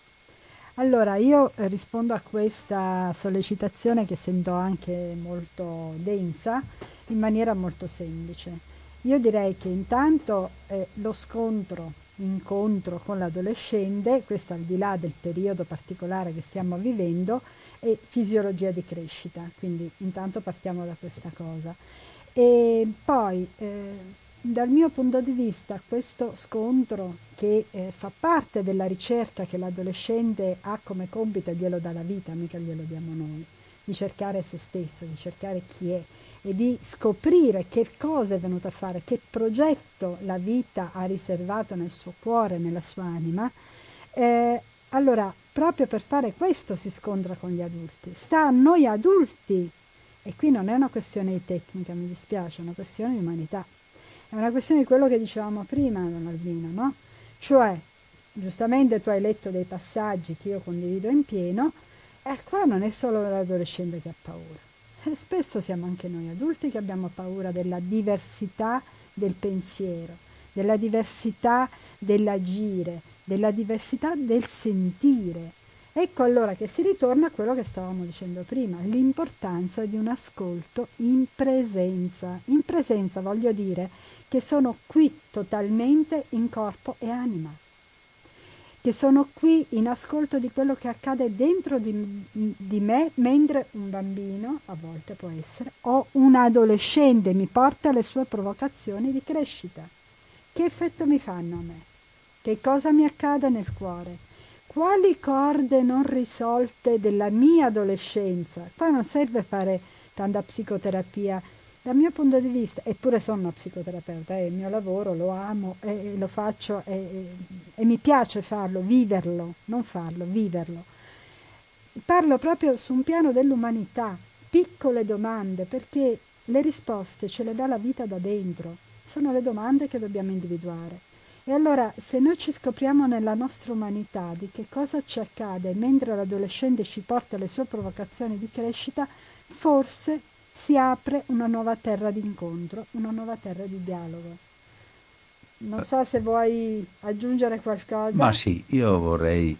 Allora, io eh, rispondo a questa sollecitazione che sento anche molto densa in maniera molto semplice. Io direi che intanto eh, lo scontro incontro con l'adolescente, questo al di là del periodo particolare che stiamo vivendo, è fisiologia di crescita, quindi intanto partiamo da questa cosa. E poi, eh, dal mio punto di vista, questo scontro che eh, fa parte della ricerca che l'adolescente ha come compito e glielo dà la vita, mica glielo diamo noi, di cercare se stesso, di cercare chi è, e di scoprire che cosa è venuto a fare, che progetto la vita ha riservato nel suo cuore, nella sua anima, eh, allora proprio per fare questo si scontra con gli adulti. Sta a noi adulti, e qui non è una questione di tecnica, mi dispiace, è una questione di umanità. è una questione di quello che dicevamo prima, Don Albino, no? Cioè, giustamente tu hai letto dei passaggi che io condivido in pieno, e qua non è solo l'adolescente che ha paura. E spesso siamo anche noi adulti che abbiamo paura della diversità del pensiero, della diversità dell'agire, della diversità del sentire. Ecco allora che si ritorna a quello che stavamo dicendo prima, l'importanza di un ascolto in presenza. In presenza voglio dire che sono qui totalmente in corpo e anima che sono qui in ascolto di quello che accade dentro di, di, me, mentre un bambino, a volte può essere, o un adolescente mi porta le sue provocazioni di crescita. Che effetto mi fanno a me? Che cosa mi accade nel cuore? Quali corde non risolte della mia adolescenza? Poi non serve fare tanta psicoterapia dal mio punto di vista, eppure sono una psicoterapeuta, è il mio lavoro, lo amo e, lo faccio e, e mi piace farlo, viverlo, non farlo, viverlo. Parlo proprio su un piano dell'umanità, piccole domande, perché le risposte ce le dà la vita da dentro, sono le domande che dobbiamo individuare. E allora, se noi ci scopriamo nella nostra umanità di che cosa ci accade mentre l'adolescente ci porta le sue provocazioni di crescita, forse si apre una nuova terra di incontro, una nuova terra di dialogo. Non so se vuoi aggiungere qualcosa. Ma sì, io vorrei...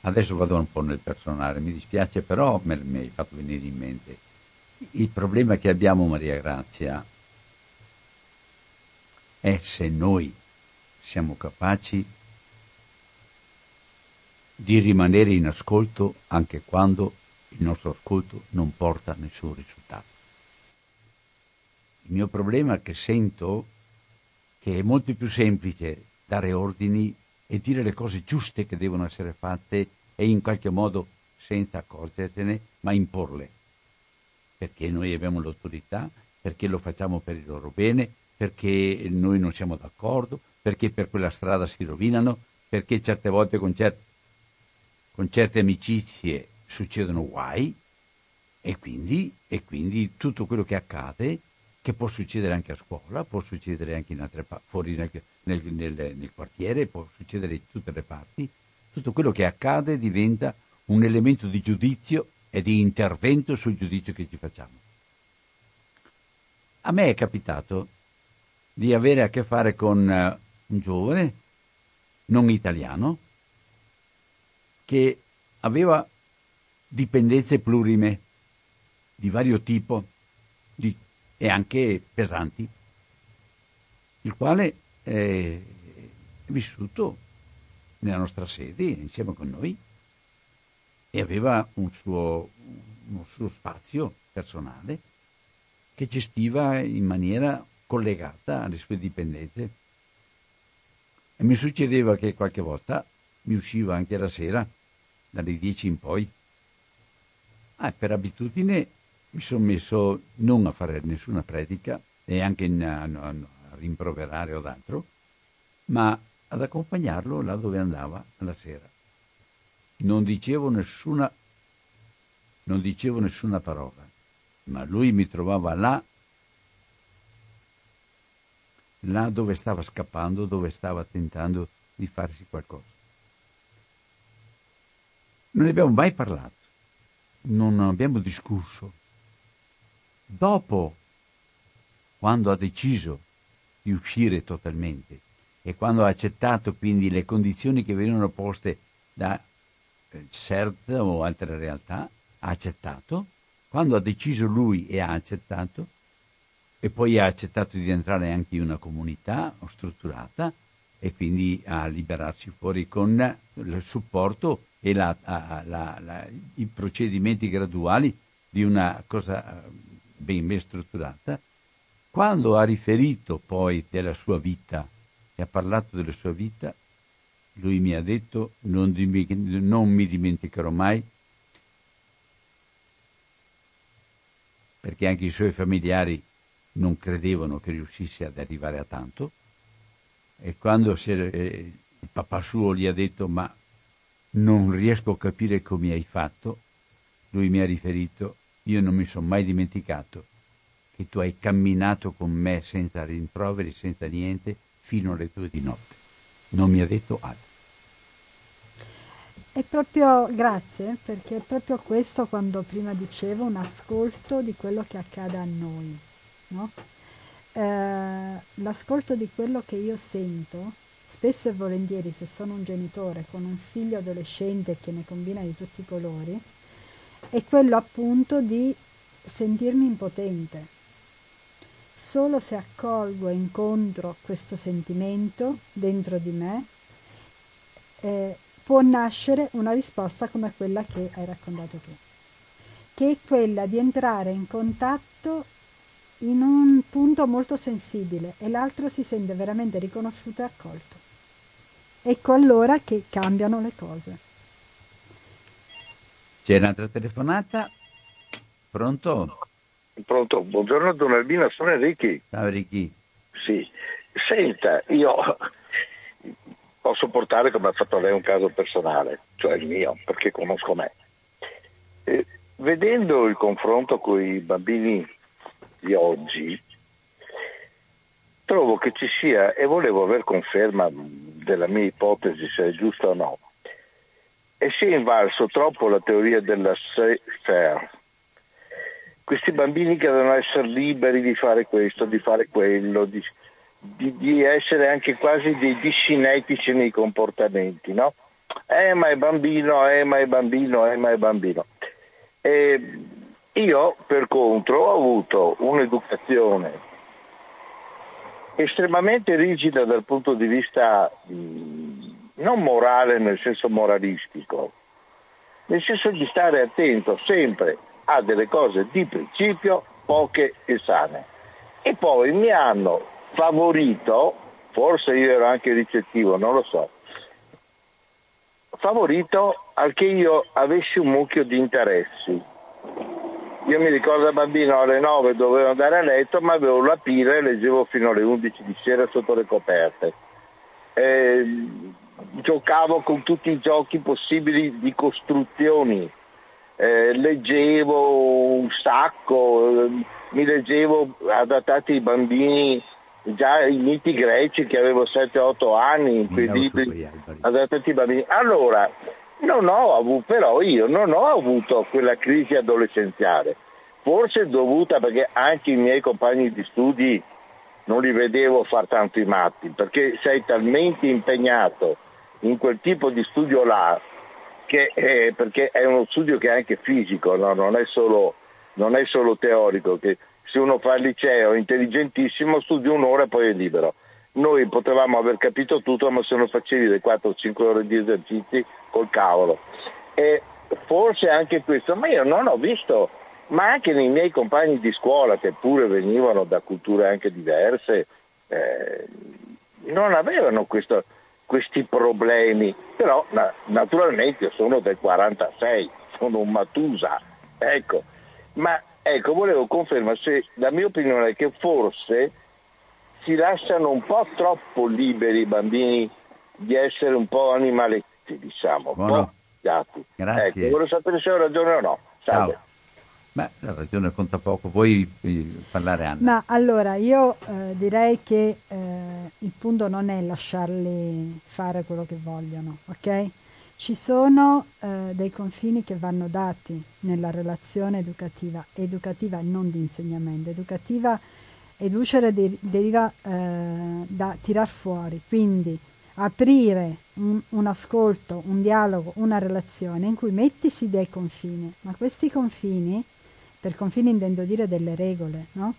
Adesso vado un po' nel personale, mi dispiace però mi hai fatto venire in mente. Il problema che abbiamo, Maria Grazia, è se noi siamo capaci di rimanere in ascolto anche quando il nostro ascolto non porta nessun risultato. Il mio problema è che sento che è molto più semplice dare ordini e dire le cose giuste che devono essere fatte e in qualche modo senza accorgertene, ma imporle. Perché noi abbiamo l'autorità, perché lo facciamo per il loro bene, perché noi non siamo d'accordo, perché per quella strada si rovinano, perché certe volte con, cer- con certe amicizie succedono guai? E quindi, e quindi, tutto quello che accade, che può succedere anche a scuola, può succedere anche in altre pa- fuori nel, nel, nel, nel quartiere, può succedere in tutte le parti, tutto quello che accade diventa un elemento di giudizio e di intervento sul giudizio che ci facciamo. A me è capitato di avere a che fare con uh, un giovane non italiano che aveva dipendenze plurime di vario tipo di, e anche pesanti, il quale è vissuto nella nostra sede insieme con noi e aveva un suo, un suo spazio personale che gestiva in maniera collegata alle sue dipendenze. E mi succedeva che qualche volta mi usciva anche la sera, dalle 10 in poi, Ah, per abitudine mi sono messo non a fare nessuna predica e anche a, a, a rimproverare o d'altro, ma ad accompagnarlo là dove andava la sera. Non dicevo nessuna, non dicevo nessuna parola, ma lui mi trovava là, là dove stava scappando, dove stava tentando di farsi qualcosa. Non ne abbiamo mai parlato non abbiamo discusso. Dopo, quando ha deciso di uscire totalmente e quando ha accettato quindi le condizioni che venivano poste da eh, CERT o altre realtà, ha accettato, quando ha deciso lui e ha accettato, e poi ha accettato di entrare anche in una comunità strutturata e quindi a liberarsi fuori con il supporto e la, la, la, i procedimenti graduali di una cosa eh, ben, ben strutturata, quando ha riferito poi della sua vita e ha parlato della sua vita, lui mi ha detto non, non mi dimenticherò mai. Perché anche i suoi familiari non credevano che riuscisse ad arrivare a tanto e quando eh, il papà suo gli ha detto ma non riesco a capire come hai fatto, lui mi ha riferito, io non mi sono mai dimenticato che tu hai camminato con me senza rimproveri, senza niente, fino alle due di notte. Non mi ha detto altro. È proprio, grazie, perché è proprio questo quando prima dicevo un ascolto di quello che accade a noi, no? eh, l'ascolto di quello che io sento, spesso e volentieri se sono un genitore con un figlio adolescente che ne combina di tutti i colori, è quello appunto di sentirmi impotente. Solo se accolgo e incontro questo sentimento dentro di me, eh, può nascere una risposta come quella che hai raccontato tu, che è quella di entrare in contatto in un punto molto sensibile e l'altro si sente veramente riconosciuto e accolto. Ecco allora che cambiano le cose. C'è un'altra telefonata? Pronto? Pronto, buongiorno Don Albino, sono Enrichi. Ciao Enrichi. Sì, senta, io posso portare come ha fatto lei un caso personale, cioè il mio, perché conosco me. Eh, vedendo il confronto con i bambini di oggi, trovo che ci sia, e volevo aver conferma della mia ipotesi se è giusta o no, e si è invalso troppo la teoria della fair. Questi bambini che devono essere liberi di fare questo, di fare quello, di, di, di essere anche quasi dei discinetici nei comportamenti, no? Eh ma è bambino, eh ma è bambino, eh ma è bambino. E io, per contro, ho avuto un'educazione estremamente rigida dal punto di vista non morale nel senso moralistico, nel senso di stare attento sempre a delle cose di principio, poche e sane. E poi mi hanno favorito, forse io ero anche ricettivo, non lo so, favorito al che io avessi un mucchio di interessi io mi ricordo da bambino alle 9 dovevo andare a letto, ma avevo la pila e leggevo fino alle 11 di sera sotto le coperte. Eh, giocavo con tutti i giochi possibili di costruzioni, eh, leggevo un sacco, eh, mi leggevo adattati ai bambini già i miti greci che avevo 7-8 anni, quei libri adattati ai bambini. Allora, non ho avuto, però io non ho avuto quella crisi adolescenziale, forse dovuta perché anche i miei compagni di studi non li vedevo far tanto i matti, perché sei talmente impegnato in quel tipo di studio là, che, eh, perché è uno studio che è anche fisico, no? non, è solo, non, è solo, teorico, che se uno fa il liceo è intelligentissimo, studia un'ora e poi è libero noi potevamo aver capito tutto, ma se non facevi le 4-5 ore di esercizi col cavolo. E forse anche questo, ma io non ho visto, ma anche nei miei compagni di scuola, che pure venivano da culture anche diverse, eh, non avevano questo, questi problemi. Però na, naturalmente sono del 46, sono un Matusa, ecco. Ma ecco, volevo confermare se la mia opinione è che forse si lasciano un po' troppo liberi i bambini di essere un po' animaletti, diciamo, un po' gatti. Grazie. Ecco, volevo sapere se ho ragione o no. Salve. Ciao. Beh, la ragione conta poco, vuoi eh, parlare Anna? Ma allora io eh, direi che eh, il punto non è lasciarli fare quello che vogliono, ok? Ci sono eh, dei confini che vanno dati nella relazione educativa, educativa non di insegnamento, educativa educere deriva eh, da tirar fuori, quindi aprire un, un, ascolto, un dialogo, una relazione in cui mettisi dei confini, ma questi confini, per confini intendo dire delle regole, no?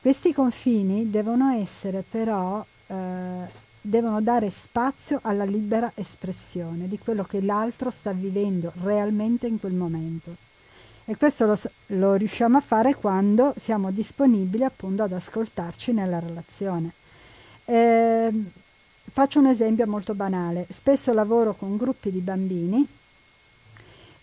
Questi confini devono essere però, eh, devono dare spazio alla libera espressione di quello che l'altro sta vivendo realmente in quel momento. E questo lo, lo riusciamo a fare quando siamo disponibili appunto ad ascoltarci nella relazione. Eh, faccio un esempio molto banale. Spesso lavoro con gruppi di bambini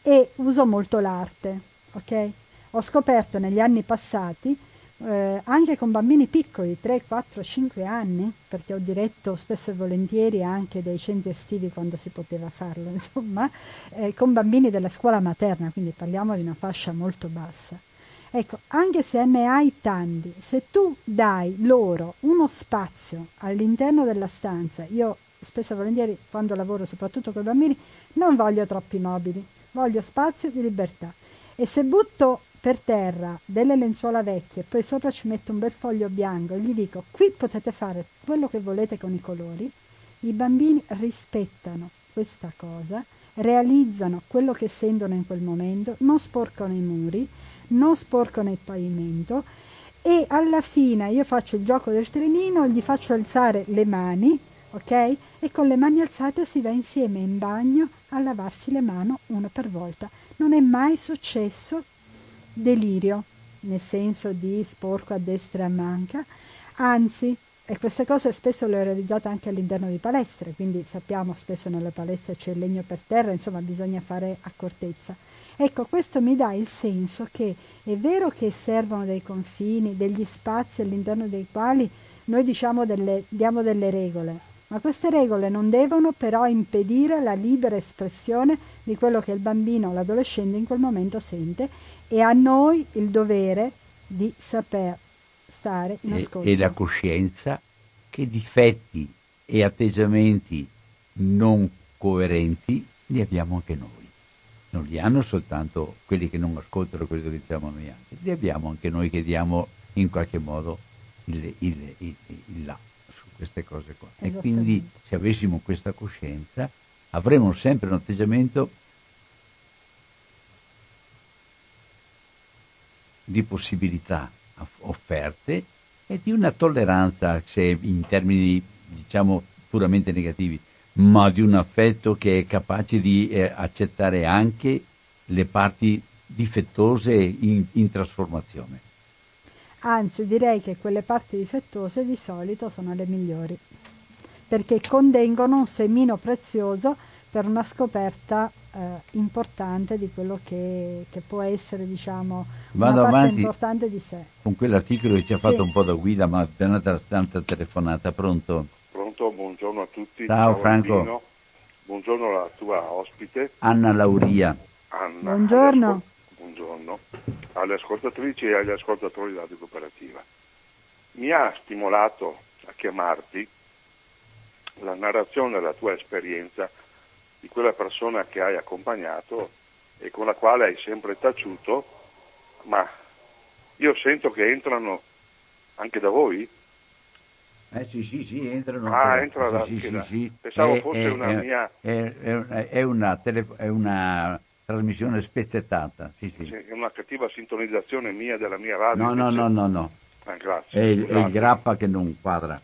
e uso molto l'arte. Okay? Ho scoperto negli anni passati eh, anche con bambini piccoli, 3, 4, 5 anni, perché ho diretto spesso e volentieri anche dei centri estivi quando si poteva farlo, insomma, eh, con bambini della scuola materna, quindi parliamo di una fascia molto bassa. Ecco, anche se ne hai tanti, se tu dai loro uno spazio all'interno della stanza, io spesso e volentieri quando lavoro soprattutto con i bambini non voglio troppi mobili, voglio spazio di libertà. E se butto per terra delle lenzuola vecchie e poi sopra ci metto un bel foglio bianco e gli dico qui potete fare quello che volete con i colori, i bambini rispettano questa cosa, realizzano quello che sentono in quel momento, non sporcano i muri, non sporcano il pavimento e alla fine io faccio il gioco del trenino, gli faccio alzare le mani, ok? E con le mani alzate si va insieme in bagno a lavarsi le mani una per volta. Non è mai successo delirio, nel senso di sporco a destra e a manca, anzi, e queste cose spesso le ho realizzate anche all'interno di palestre, quindi sappiamo spesso nelle palestre c'è il legno per terra, insomma bisogna fare accortezza. Ecco, questo mi dà il senso che è vero che servono dei confini, degli spazi all'interno dei quali noi diciamo delle, diamo delle regole, ma queste regole non devono però impedire la libera espressione di quello che il bambino o l'adolescente in quel momento sente e a noi il dovere di saper stare in ascolto. E, e la coscienza che difetti e atteggiamenti non coerenti li abbiamo anche noi non li hanno soltanto quelli che non ascoltano quello che diciamo noi altri, li abbiamo anche noi che diamo in qualche modo il, il, il, il là su queste cose qua. E quindi se avessimo questa coscienza avremmo sempre un atteggiamento di possibilità offerte e di una tolleranza, se in termini diciamo puramente negativi, ma di un affetto che è capace di eh, accettare anche le parti difettose in, in trasformazione. Anzi, direi che quelle parti difettose di solito sono le migliori, perché contengono un semino prezioso per una scoperta eh, importante di quello che, che può essere, diciamo, Vado una parte importante di sé. Con quell'articolo che ci ha Sì. fatto un po' da guida, ma appena tanta telefonata, pronto? Pronto, buongiorno a tutti. Ciao, Franco. Albino. Buongiorno alla tua ospite, Anna Lauria. Anna. Buongiorno. Alle ascol- buongiorno. Alle ascoltatrici e agli ascoltatori della Cooperativa. Mi ha stimolato a chiamarti la narrazione della tua esperienza di quella persona che hai accompagnato e con la quale hai sempre taciuto, ma io sento che entrano anche da voi Eh sì, sì, sì, entrano. Ah, ancora. entra sì, sì, sì, sì. pensavo È- fosse è- una è- mia- È, è- una tele- è una trasmissione spezzettata, sì, sì. È una cattiva sintonizzazione mia della mia radio. No, no, no, no, no. Ah, È grazie. il, è il Scusate. grappa che non quadra.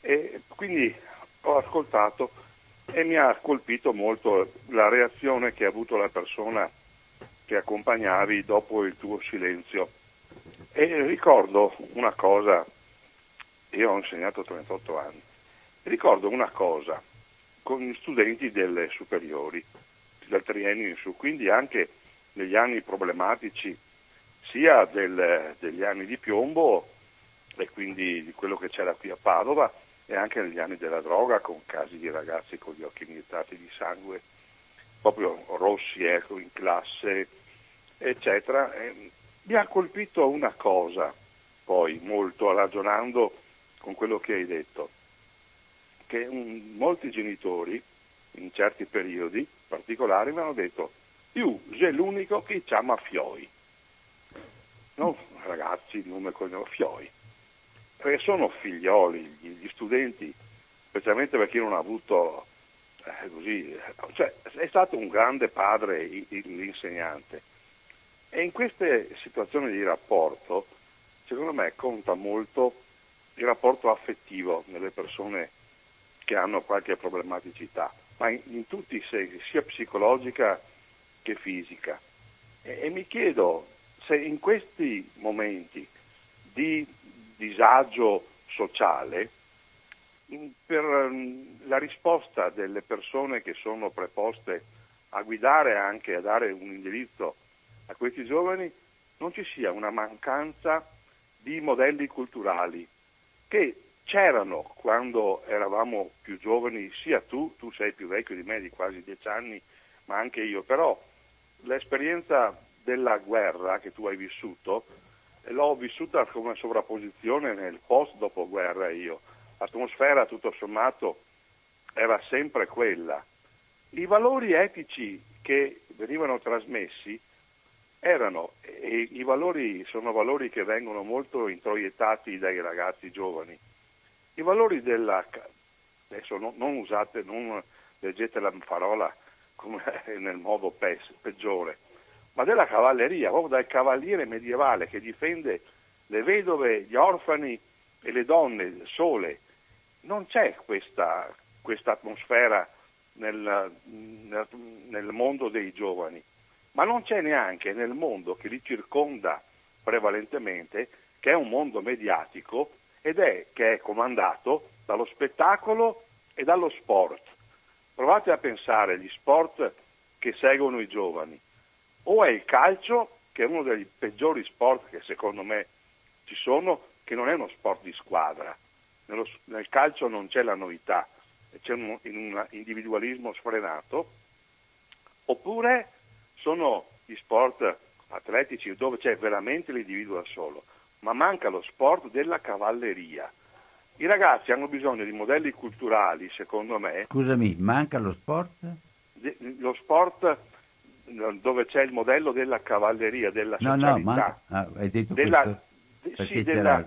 E quindi ho ascoltato e mi ha colpito molto la reazione che ha avuto la persona che accompagnavi dopo il tuo silenzio. E ricordo una cosa, io ho insegnato 38 anni, ricordo una cosa con gli studenti delle superiori, dal triennio in su, quindi anche negli anni problematici sia del- degli anni di piombo e quindi di quello che c'era qui a Padova e anche negli anni della droga con casi di ragazzi con gli occhi iniettati di sangue, proprio rossi ecco, in classe, eccetera. E mi ha colpito una cosa poi molto ragionando con quello che hai detto, che un- molti genitori in certi periodi particolari mi hanno detto io sei l'unico che chiama fioi. Non ragazzi, nome cognome, fioi, perché sono figlioli, gli, gli studenti, specialmente per chi non ha avuto eh, così, cioè è stato un grande padre l'insegnante. E in queste situazioni di rapporto, secondo me conta molto il rapporto affettivo nelle persone che hanno qualche problematicità, ma in, in tutti i sensi, sia psicologica che fisica. E, e mi chiedo se in questi momenti di disagio sociale, per mm, la risposta delle persone che sono preposte a guidare anche a dare un indirizzo a questi giovani, non ci sia una mancanza di modelli culturali che c'erano quando eravamo più giovani, sia tu, tu sei più vecchio di me di quasi dieci anni, ma anche io, però l'esperienza della guerra che tu hai vissuto l'ho vissuta come sovrapposizione nel post dopoguerra io. L'atmosfera tutto sommato era sempre quella. I valori etici che venivano trasmessi erano, e i valori sono valori che vengono molto introiettati dai ragazzi giovani, i valori della, adesso non, non usate, non leggete la parola come nel modo pes- peggiore, ma della cavalleria, proprio dal cavaliere medievale che difende le vedove, gli orfani e le donne sole. Non c'è questa, questa atmosfera nel, nel, nel mondo dei giovani, ma non c'è neanche nel mondo che li circonda prevalentemente, che è un mondo mediatico ed è che è comandato dallo spettacolo e dallo sport. Provate a pensare agli sport che seguono i giovani. O è il calcio, che è uno dei peggiori sport che secondo me ci sono, che non è uno sport di squadra. Nello, nel calcio non c'è la novità, c'è un, un individualismo sfrenato. Oppure sono gli sport atletici dove c'è veramente l'individuo da solo, ma manca lo sport della cavalleria. I ragazzi hanno bisogno di modelli culturali, secondo me. Scusami, manca lo sport? lo sport dove c'è il modello della cavalleria, della no, socialità. No, manca, ah, hai detto della, questo? Sì, della,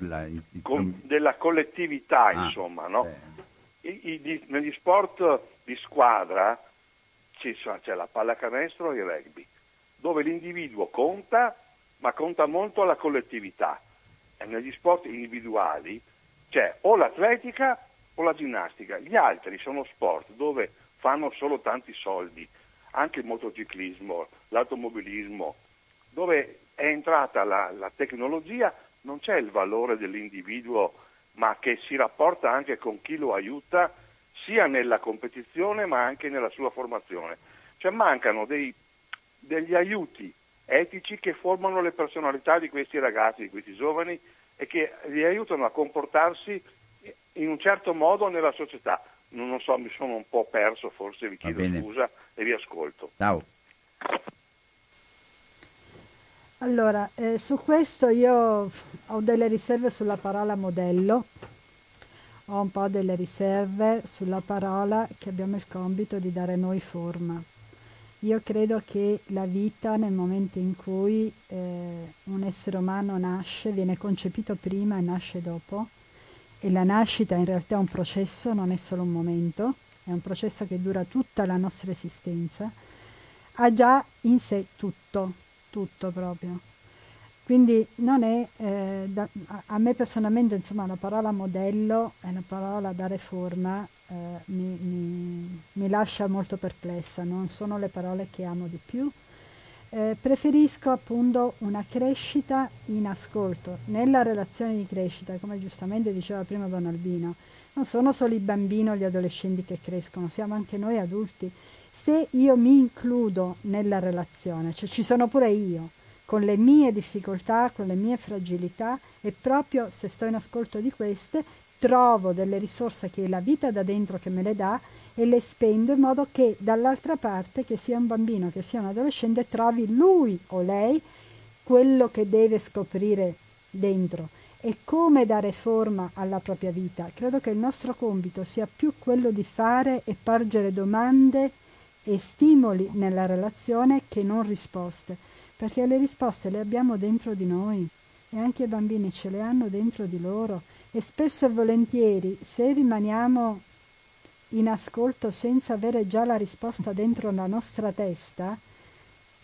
la, il, il, con, della, collettività, ah, insomma, no? I, i, negli sport di squadra c'è la pallacanestro e il rugby, dove l'individuo conta, ma conta molto la collettività. E negli sport individuali c'è o l'atletica o la ginnastica. Gli altri sono sport dove fanno solo tanti soldi, anche il motociclismo, l'automobilismo, dove è entrata la, la tecnologia non c'è il valore dell'individuo, ma che si rapporta anche con chi lo aiuta sia nella competizione ma anche nella sua formazione. Cioè mancano dei, degli aiuti etici che formano le personalità di questi ragazzi, di questi giovani e che li aiutano a comportarsi in un certo modo nella società. Non, non so, mi sono un po' perso, forse vi chiedo scusa e vi ascolto. Ciao. Allora, eh, su questo io ho delle riserve sulla parola modello, ho un po' delle riserve sulla parola che abbiamo il compito di dare noi forma. Io credo che la vita nel momento in cui eh, un essere umano nasce, viene concepito prima e nasce dopo, e la nascita in realtà è un processo, non è solo un momento, è un processo che dura tutta la nostra esistenza, ha già in sé tutto, tutto proprio. Quindi non è, eh, da, a me personalmente insomma la parola modello e la parola dare forma eh, mi, mi, mi, lascia molto perplessa, non sono le parole che amo di più. Eh, preferisco appunto una crescita in ascolto, nella relazione di crescita, come giustamente diceva prima Don Albino, non sono solo i bambini o gli adolescenti che crescono, siamo anche noi adulti. Se io mi includo nella relazione, cioè ci sono pure io, con le mie difficoltà, con le mie fragilità e proprio se sto in ascolto di queste trovo delle risorse che la vita da dentro che me le dà e le spendo in modo che dall'altra parte, che sia un bambino, che sia un adolescente, trovi lui o lei quello che deve scoprire dentro e come dare forma alla propria vita. Credo che il nostro compito sia più quello di fare e porgere domande e stimoli nella relazione che non risposte perché le risposte le abbiamo dentro di noi e anche i bambini ce le hanno dentro di loro e spesso e volentieri se rimaniamo in ascolto senza avere già la risposta dentro la nostra testa,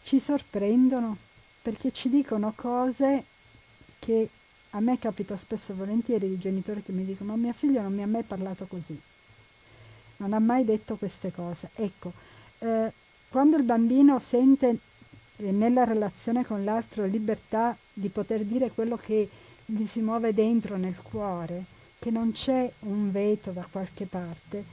ci sorprendono perché ci dicono cose che a me capita spesso e volentieri di genitori che mi dicono ma mia figlia non mi ha mai parlato così, non ha mai detto queste cose. Ecco, eh, quando il bambino sente e nella relazione con l'altro libertà di poter dire quello che gli si muove dentro nel cuore, che non c'è un veto da qualche parte,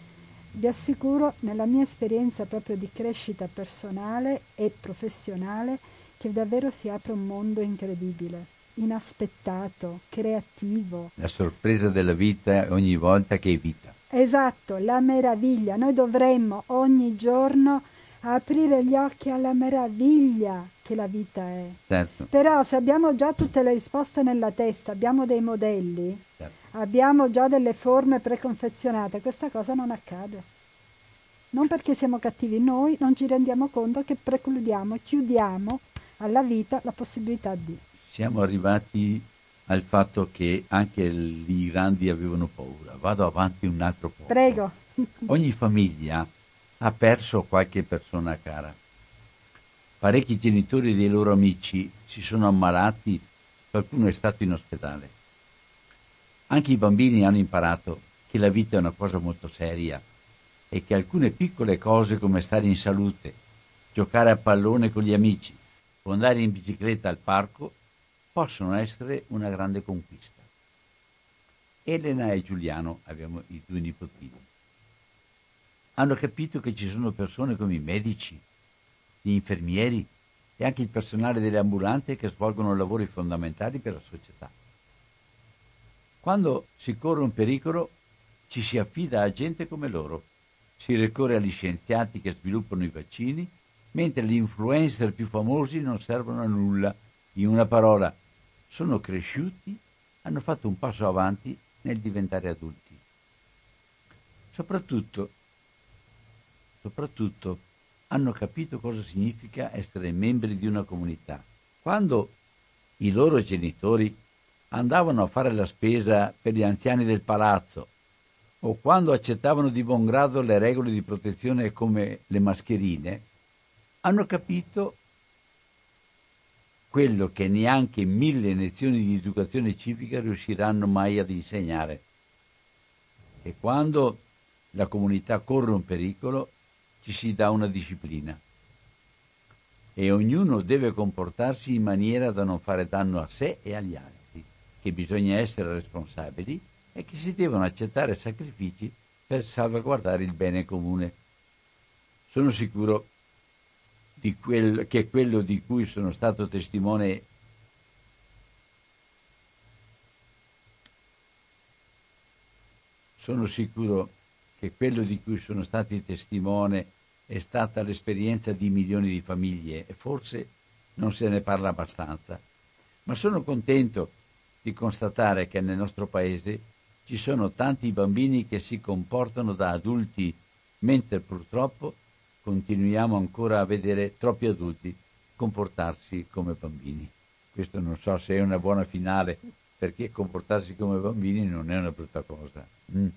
vi assicuro nella mia esperienza proprio di crescita personale e professionale che davvero si apre un mondo incredibile, inaspettato, creativo. La sorpresa della vita ogni volta che è vita. Esatto, la meraviglia. Noi dovremmo ogni giorno aprire gli occhi alla meraviglia che la vita è. Certo. Però se abbiamo già tutte le risposte nella testa, abbiamo dei modelli, certo. abbiamo già delle forme preconfezionate, questa cosa non accade. Non perché siamo cattivi noi, non ci rendiamo conto che precludiamo, chiudiamo alla vita la possibilità di. Siamo arrivati al fatto che anche i grandi avevano paura. Vado avanti un altro po'. Prego. Ogni famiglia ha perso qualche persona cara. Parecchi genitori dei loro amici si sono ammalati, qualcuno è stato in ospedale. Anche i bambini hanno imparato che la vita è una cosa molto seria e che alcune piccole cose come stare in salute, giocare a pallone con gli amici o andare in bicicletta al parco possono essere una grande conquista. Elena e Giuliano, abbiamo i due nipotini, hanno capito che ci sono persone come i medici, gli infermieri e anche il personale delle ambulanze che svolgono lavori fondamentali per la società. Quando si corre un pericolo ci si affida a gente come loro, si ricorre agli scienziati che sviluppano i vaccini, mentre gli influencer più famosi non servono a nulla. In una parola, sono cresciuti, hanno fatto un passo avanti nel diventare adulti. Soprattutto, soprattutto hanno capito cosa significa essere membri di una comunità. Quando i loro genitori andavano a fare la spesa per gli anziani del palazzo o quando accettavano di buon grado le regole di protezione come le mascherine, hanno capito quello che neanche mille lezioni di educazione civica riusciranno mai ad insegnare. E quando la comunità corre un pericolo, ci si dà una disciplina. E ognuno deve comportarsi in maniera da non fare danno a sé e agli altri, che bisogna essere responsabili e che si devono accettare sacrifici per salvaguardare il bene comune. Sono sicuro quel, che quello di cui sono stato testimone sono sicuro che quello di cui sono stati testimone è stata l'esperienza di milioni di famiglie e forse non se ne parla abbastanza, ma sono contento di constatare che nel nostro paese ci sono tanti bambini che si comportano da adulti, mentre purtroppo continuiamo ancora a vedere troppi adulti comportarsi come bambini. Questo non so se è una buona finale, perché comportarsi come bambini non è una brutta cosa. Mm.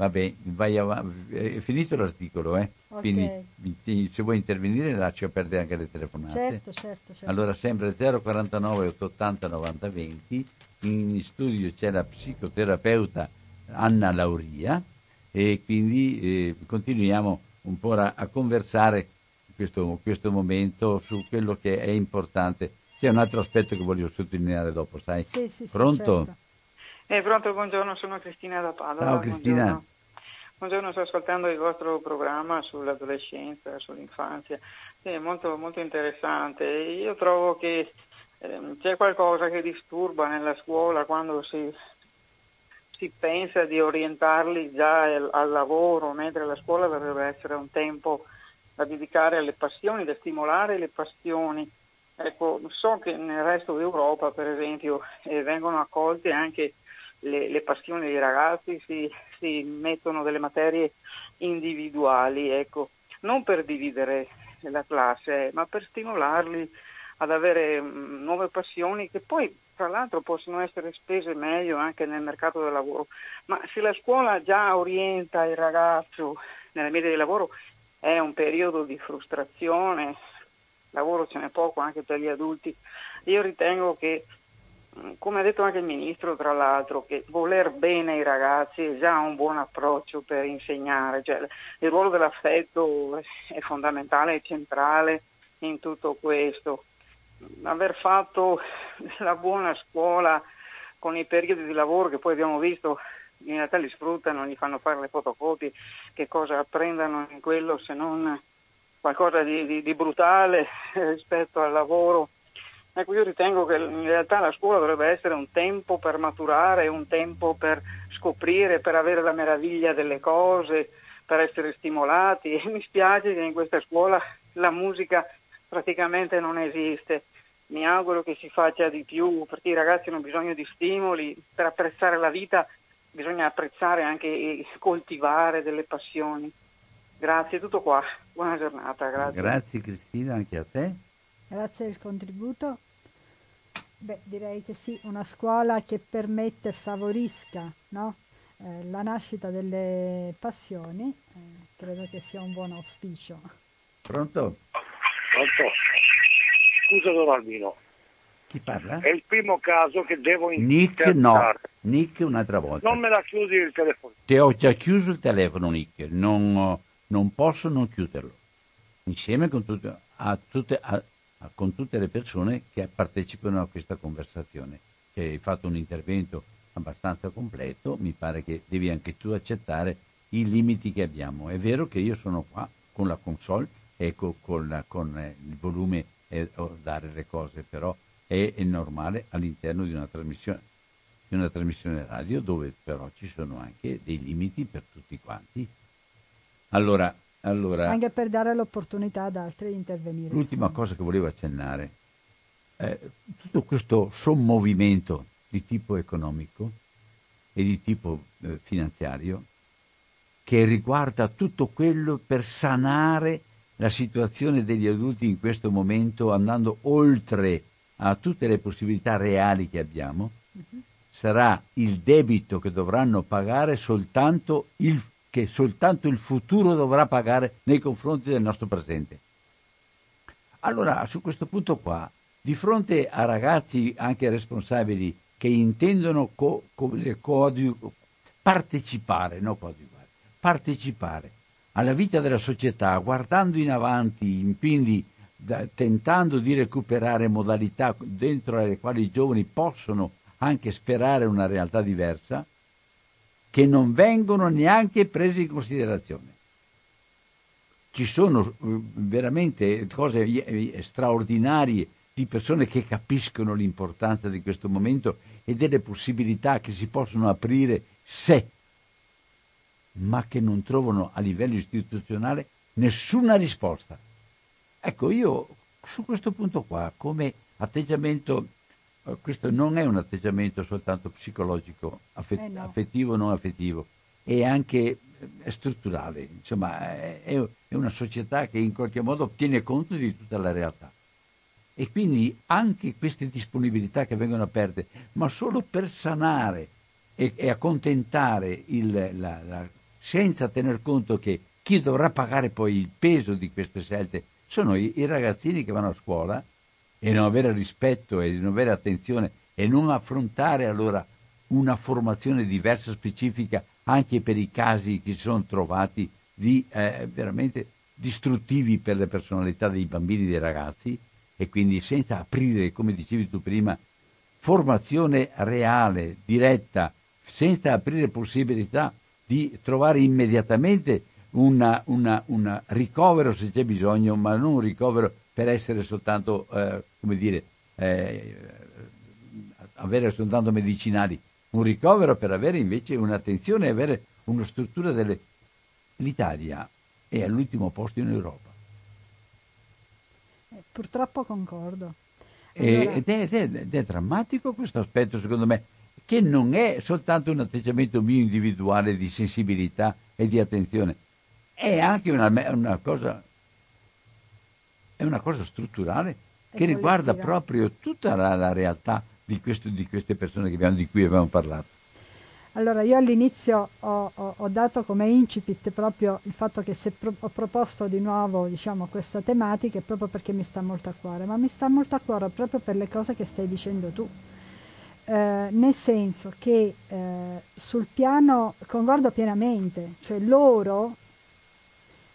Vabbè, vai avanti. È finito l'articolo, eh? Okay. Quindi se vuoi intervenire lascio perdere anche le telefonate. Certo, certo, certo. Allora sempre 049 880 90 20. In studio c'è la psicoterapeuta Anna Lauria e quindi eh, continuiamo un po' a, a conversare in questo, questo, momento su quello che è importante. C'è un altro aspetto che voglio sottolineare dopo, sai? Sì, sì, sì, pronto? certo. Eh, pronto, buongiorno, sono Cristina da Padova. Ciao Cristina. Buongiorno. buongiorno. sto ascoltando il vostro programma sull'adolescenza, sull'infanzia. È molto, molto interessante. Io trovo che eh, c'è qualcosa che disturba nella scuola quando si si pensa di orientarli già al lavoro, mentre la scuola dovrebbe essere un tempo da dedicare alle passioni, da stimolare le passioni. Ecco, so che nel resto d'Europa, per esempio, eh, vengono accolte anche le, le, passioni dei ragazzi, si, si, mettono delle materie individuali, ecco, non per dividere la classe, ma per stimolarli ad avere mh, nuove passioni che poi tra l'altro possono essere spese meglio anche nel mercato del lavoro, ma se la scuola già orienta il ragazzo nella media di lavoro è un periodo di frustrazione, lavoro ce n'è poco anche per gli adulti, io ritengo che, come ha detto anche il Ministro tra l'altro, che voler bene ai ragazzi è già un buon approccio per insegnare, cioè, il ruolo dell'affetto è fondamentale, è centrale in tutto questo aver fatto la buona scuola con i periodi di lavoro che poi abbiamo visto in realtà li sfruttano, gli fanno fare le fotocopie, che cosa apprendono in quello se non qualcosa di, di, di brutale rispetto al lavoro. Ecco, io ritengo che in realtà la scuola dovrebbe essere un tempo per maturare, un tempo per scoprire, per avere la meraviglia delle cose, per essere stimolati e mi spiace che in questa scuola la musica praticamente non esiste. Mi auguro che si faccia di più perché i ragazzi hanno bisogno di stimoli per apprezzare la vita, bisogna apprezzare anche e coltivare delle passioni. Grazie, tutto qua. Buona giornata, grazie. Grazie Cristina, anche a te. Grazie del contributo. Beh, direi che sì, una scuola che permette e favorisca no? eh, la nascita delle passioni, eh, credo che sia un buon auspicio. Pronto? Pronto? Scusa Don Albino, Chi parla? è il primo caso che devo Nick no. Nick un'altra volta. Non me la chiudi il telefono. Ti ho già chiuso il telefono Nick, non, non posso non chiuderlo. Insieme con tutte, a tutte, a- con tutte le persone che partecipano a questa conversazione. Che hai fatto un intervento abbastanza completo, mi pare che devi anche tu accettare i limiti che abbiamo. È vero che io sono qua con la console e co- con, la- con, eh, il volume e dare le cose, però è, è normale all'interno di una trasmissione di una trasmissione radio dove però ci sono anche dei limiti per tutti quanti. Allora, allora Anche per dare l'opportunità ad altri di intervenire. l'ultima cosa che volevo accennare, eh, tutto questo sommovimento di tipo economico e di tipo eh, finanziario che riguarda tutto quello per sanare la situazione degli adulti in questo momento andando oltre a tutte le possibilità reali che abbiamo, sarà il debito che dovranno pagare soltanto il, che soltanto il futuro dovrà pagare nei confronti del nostro presente. Allora, su questo punto qua, di fronte a ragazzi anche responsabili che intendono co- dire, coadiu- partecipare, no partecipare alla vita della società, guardando in avanti, quindi da- tentando di recuperare modalità dentro le quali i giovani possono anche sperare una realtà diversa, che non vengono neanche prese in considerazione. Ci sono eh, veramente cose eh, straordinarie di persone che capiscono l'importanza di questo momento e delle possibilità che si possono aprire se, ma che non trovano a livello istituzionale nessuna risposta. Ecco, io su questo punto qua, come atteggiamento, eh, questo non è un atteggiamento soltanto psicologico, affet- Eh no. affettivo o non affettivo, è anche eh, strutturale, insomma è, è è una società che in qualche modo tiene conto di tutta la realtà. E quindi anche queste disponibilità che vengono aperte, ma solo per sanare e, e accontentare il, la, la- senza tener conto che chi dovrà pagare poi il peso di queste scelte sono i, i ragazzini che vanno a scuola e non avere rispetto e non avere attenzione e non affrontare allora una formazione diversa, specifica, anche per i casi che si sono trovati di eh, veramente distruttivi per le personalità dei bambini e dei ragazzi e quindi senza aprire, come dicevi tu prima, formazione reale, diretta, senza aprire possibilità di trovare immediatamente un ricovero se c'è bisogno, ma non un ricovero per essere soltanto, eh, come dire, eh, avere soltanto medicinali, un ricovero per avere invece un'attenzione e avere una struttura delle... L'Italia è all'ultimo posto in Europa. Eh, Purtroppo concordo. Allora- ed, è, ed è- ed è drammatico questo aspetto, secondo me, che non è soltanto un atteggiamento mio individuale di sensibilità e di attenzione, è anche una, una cosa, è una cosa strutturale che riguarda proprio tutta la, la realtà di, questo- di queste persone abbiamo- di cui abbiamo parlato. Allora, io all'inizio ho, ho- ho dato come incipit proprio il fatto che se pro- ho proposto di nuovo diciamo, questa tematica è proprio perché mi sta molto a cuore, ma mi sta molto a cuore proprio per le cose che stai dicendo tu. Eh, nel senso che eh, sul piano concordo pienamente, cioè loro,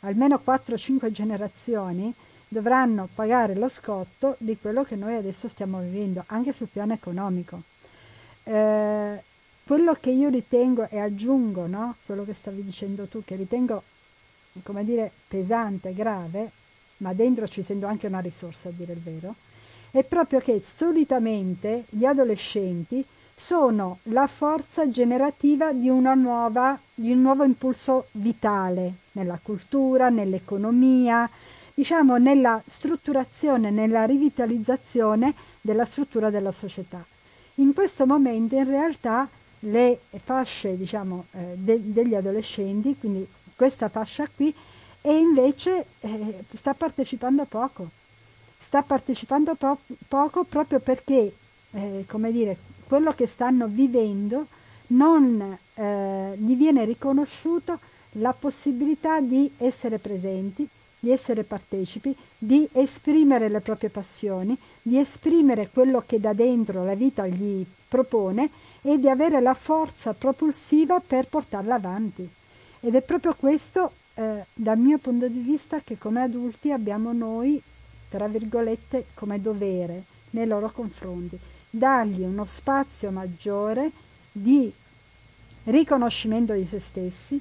almeno 4-5 generazioni, dovranno pagare lo scotto di quello che noi adesso stiamo vivendo, anche sul piano economico. Eh, quello che io ritengo e aggiungo, no? quello che stavi dicendo tu, che ritengo, come dire, pesante, grave, ma dentro ci sento anche una risorsa a dire il vero, è proprio che solitamente gli adolescenti sono la forza generativa di, nuova, di un nuovo impulso vitale nella cultura, nell'economia, diciamo nella strutturazione, nella rivitalizzazione della struttura della società. In questo momento in realtà le fasce diciamo, eh, de- degli adolescenti, quindi questa fascia qui, e invece eh, sta partecipando poco. Sta partecipando po- poco proprio perché, eh, come dire, quello che stanno vivendo non eh, gli viene riconosciuto la possibilità di essere presenti, di essere partecipi, di esprimere le proprie passioni, di esprimere quello che da dentro la vita gli propone e di avere la forza propulsiva per portarla avanti. Ed è proprio questo, eh, dal mio punto di vista, che come adulti abbiamo noi, tra virgolette, come dovere nei loro confronti, dargli uno spazio maggiore di riconoscimento di se stessi,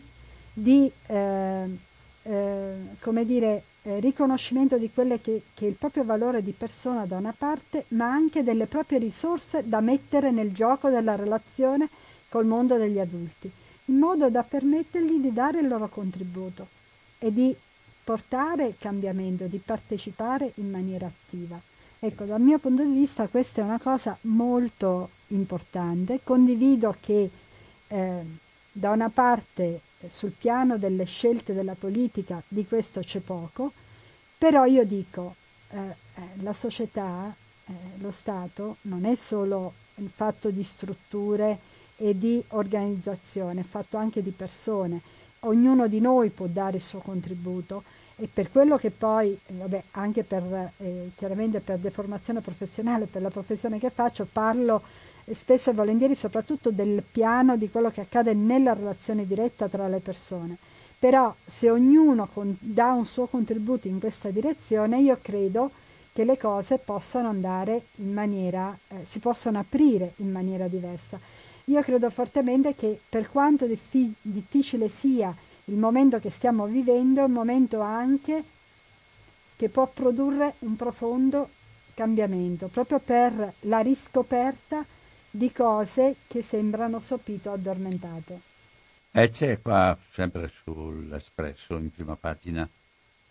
di eh, eh, come dire, eh, riconoscimento di quello che, che, è il proprio valore di persona da una parte, ma anche delle proprie risorse da mettere nel gioco della relazione col mondo degli adulti, in modo da permettergli di dare il loro contributo e di portare cambiamento, di partecipare in maniera attiva. Ecco, dal mio punto di vista questa è una cosa molto importante. Condivido che eh, da una parte sul piano delle scelte della politica di questo c'è poco, però io dico eh, eh, la società, eh, lo Stato non è solo il fatto di strutture e di organizzazione, è fatto anche di persone. Ognuno di noi può dare il suo contributo e per quello che poi, vabbè, anche per, eh, chiaramente per deformazione professionale, per la professione che faccio, parlo spesso e volentieri soprattutto del piano di quello che accade nella relazione diretta tra le persone. Però se ognuno con, dà un suo contributo in questa direzione, io credo che le cose possano andare in maniera, eh, si possono aprire in maniera diversa. Io credo fortemente che per quanto diffi- difficile sia il momento che stiamo vivendo, è un momento anche che può produrre un profondo cambiamento, proprio per la riscoperta di cose che sembrano sopito addormentate. E c'è qua, sempre sull'Espresso, in prima pagina,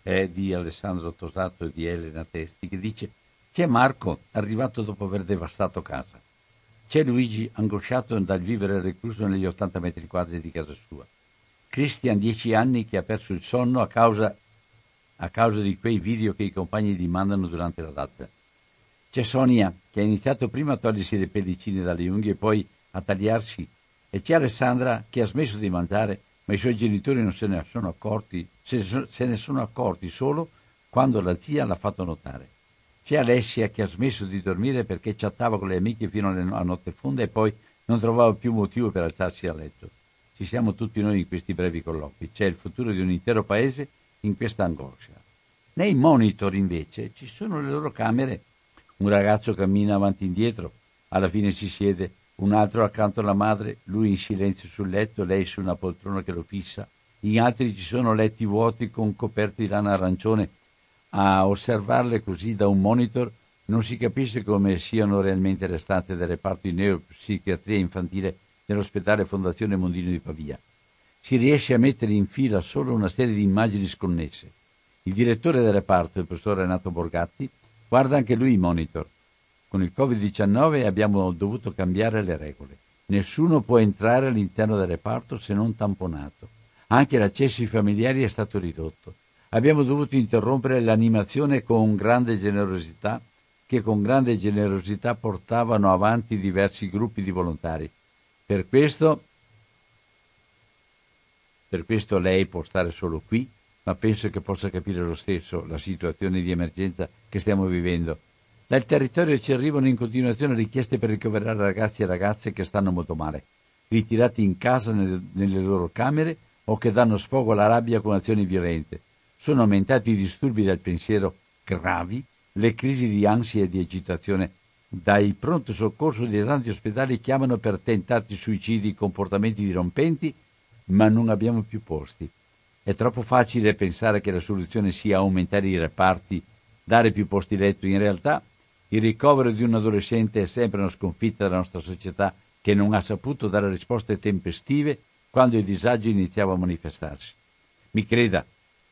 è di Alessandro Tosato e di Elena Testi, che dice c'è Marco, arrivato dopo aver devastato casa. C'è Luigi, angosciato dal vivere recluso negli 80 metri quadri di casa sua. Christian, 10 anni, che ha perso il sonno a causa, a causa di quei video che i compagni gli mandano durante la data. C'è Sonia, che ha iniziato prima a togliersi le pellicine dalle unghie e poi a tagliarsi, e c'è Alessandra, che ha smesso di mangiare, ma i suoi genitori non se ne sono accorti, se ne sono accorti solo quando la zia l'ha fatto notare. C'è Alessia, che ha smesso di dormire perché chattava con le amiche fino a notte fonda e poi non trovava più motivo per alzarsi a letto. Ci siamo tutti noi in questi brevi colloqui. C'è il futuro di un intero paese in questa angoscia. Nei monitor, invece, ci sono le loro camere un ragazzo cammina avanti e indietro, alla fine si siede, un altro accanto alla madre, lui in silenzio sul letto, lei su una poltrona che lo fissa. In altri ci sono letti vuoti con coperti di lana arancione. A osservarle così da un monitor non si capisce come siano realmente le stanze del reparto di neuropsichiatria infantile dell'ospedale Fondazione Mondino di Pavia. Si riesce a mettere in fila solo una serie di immagini sconnesse. Il direttore del reparto, il professor Renato Borgatti, Guarda anche lui i monitor. Con il Covid-19 abbiamo dovuto cambiare le regole. Nessuno può entrare all'interno del reparto se non tamponato. Anche l'accesso ai familiari è stato ridotto. Abbiamo dovuto interrompere l'animazione con grande generosità che con grande generosità portavano avanti diversi gruppi di volontari. Per questo, per questo lei può stare solo qui ma penso che possa capire lo stesso la situazione di emergenza che stiamo vivendo. Dal territorio ci arrivano in continuazione richieste per ricoverare ragazzi e ragazze che stanno molto male, ritirati in casa nelle, loro camere o che danno sfogo alla rabbia con azioni violente. Sono aumentati i disturbi del pensiero gravi, le crisi di ansia e di agitazione. Dai pronto soccorso di tanti ospedali chiamano per tentati suicidi, comportamenti dirompenti, ma non abbiamo più posti. È troppo facile pensare che la soluzione sia aumentare i reparti, dare più posti letto. In realtà il ricovero di un adolescente è sempre una sconfitta della nostra società che non ha saputo dare risposte tempestive quando il disagio iniziava a manifestarsi. Mi creda,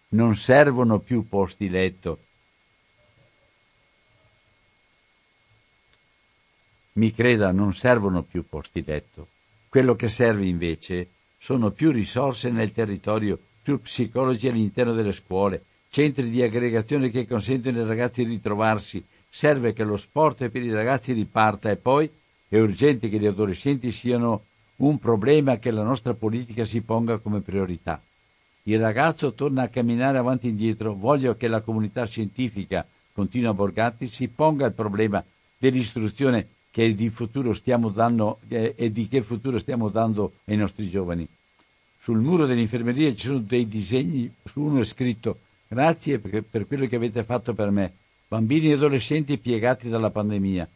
non servono più posti letto. Mi creda, non servono più posti letto. Quello che serve invece sono più risorse nel territorio, più psicologi all'interno delle scuole, centri di aggregazione che consentono ai ragazzi di ritrovarsi. Serve che lo sport per i ragazzi riparta e poi è urgente che gli adolescenti siano un problema che la nostra politica si ponga come priorità. Il ragazzo torna a camminare avanti e indietro. Voglio che la comunità scientifica, continua Borgatti, si ponga il problema dell'istruzione che di futuro stiamo dando eh, e di che futuro stiamo dando ai nostri giovani. Sul muro dell'infermeria ci sono dei disegni, su uno è scritto grazie per, quello che avete fatto per me, bambini e adolescenti piegati dalla pandemia.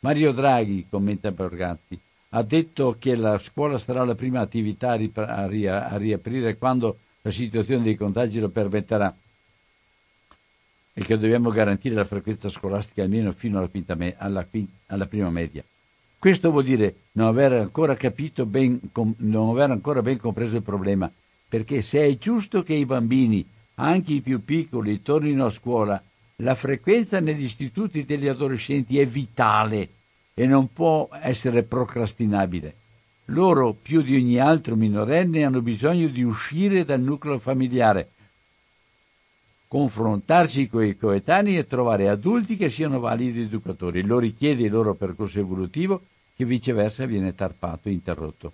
Mario Draghi, commenta Borgatti, ha detto che la scuola sarà la prima attività a, rip- a, ri- a riaprire quando la situazione dei contagi lo permetterà e che dobbiamo garantire la frequenza scolastica almeno fino alla, me- alla, alla prima media. Questo vuol dire non aver ancora capito ben, non aver ancora ben compreso il problema, perché se è giusto che i bambini, anche i più piccoli, tornino a scuola, la frequenza negli istituti degli adolescenti è vitale e non può essere procrastinabile. Loro, più di ogni altro minorenne, hanno bisogno di uscire dal nucleo familiare, confrontarsi con i coetanei e trovare adulti che siano validi educatori. Lo richiede il loro percorso evolutivo che viceversa viene tarpato e interrotto.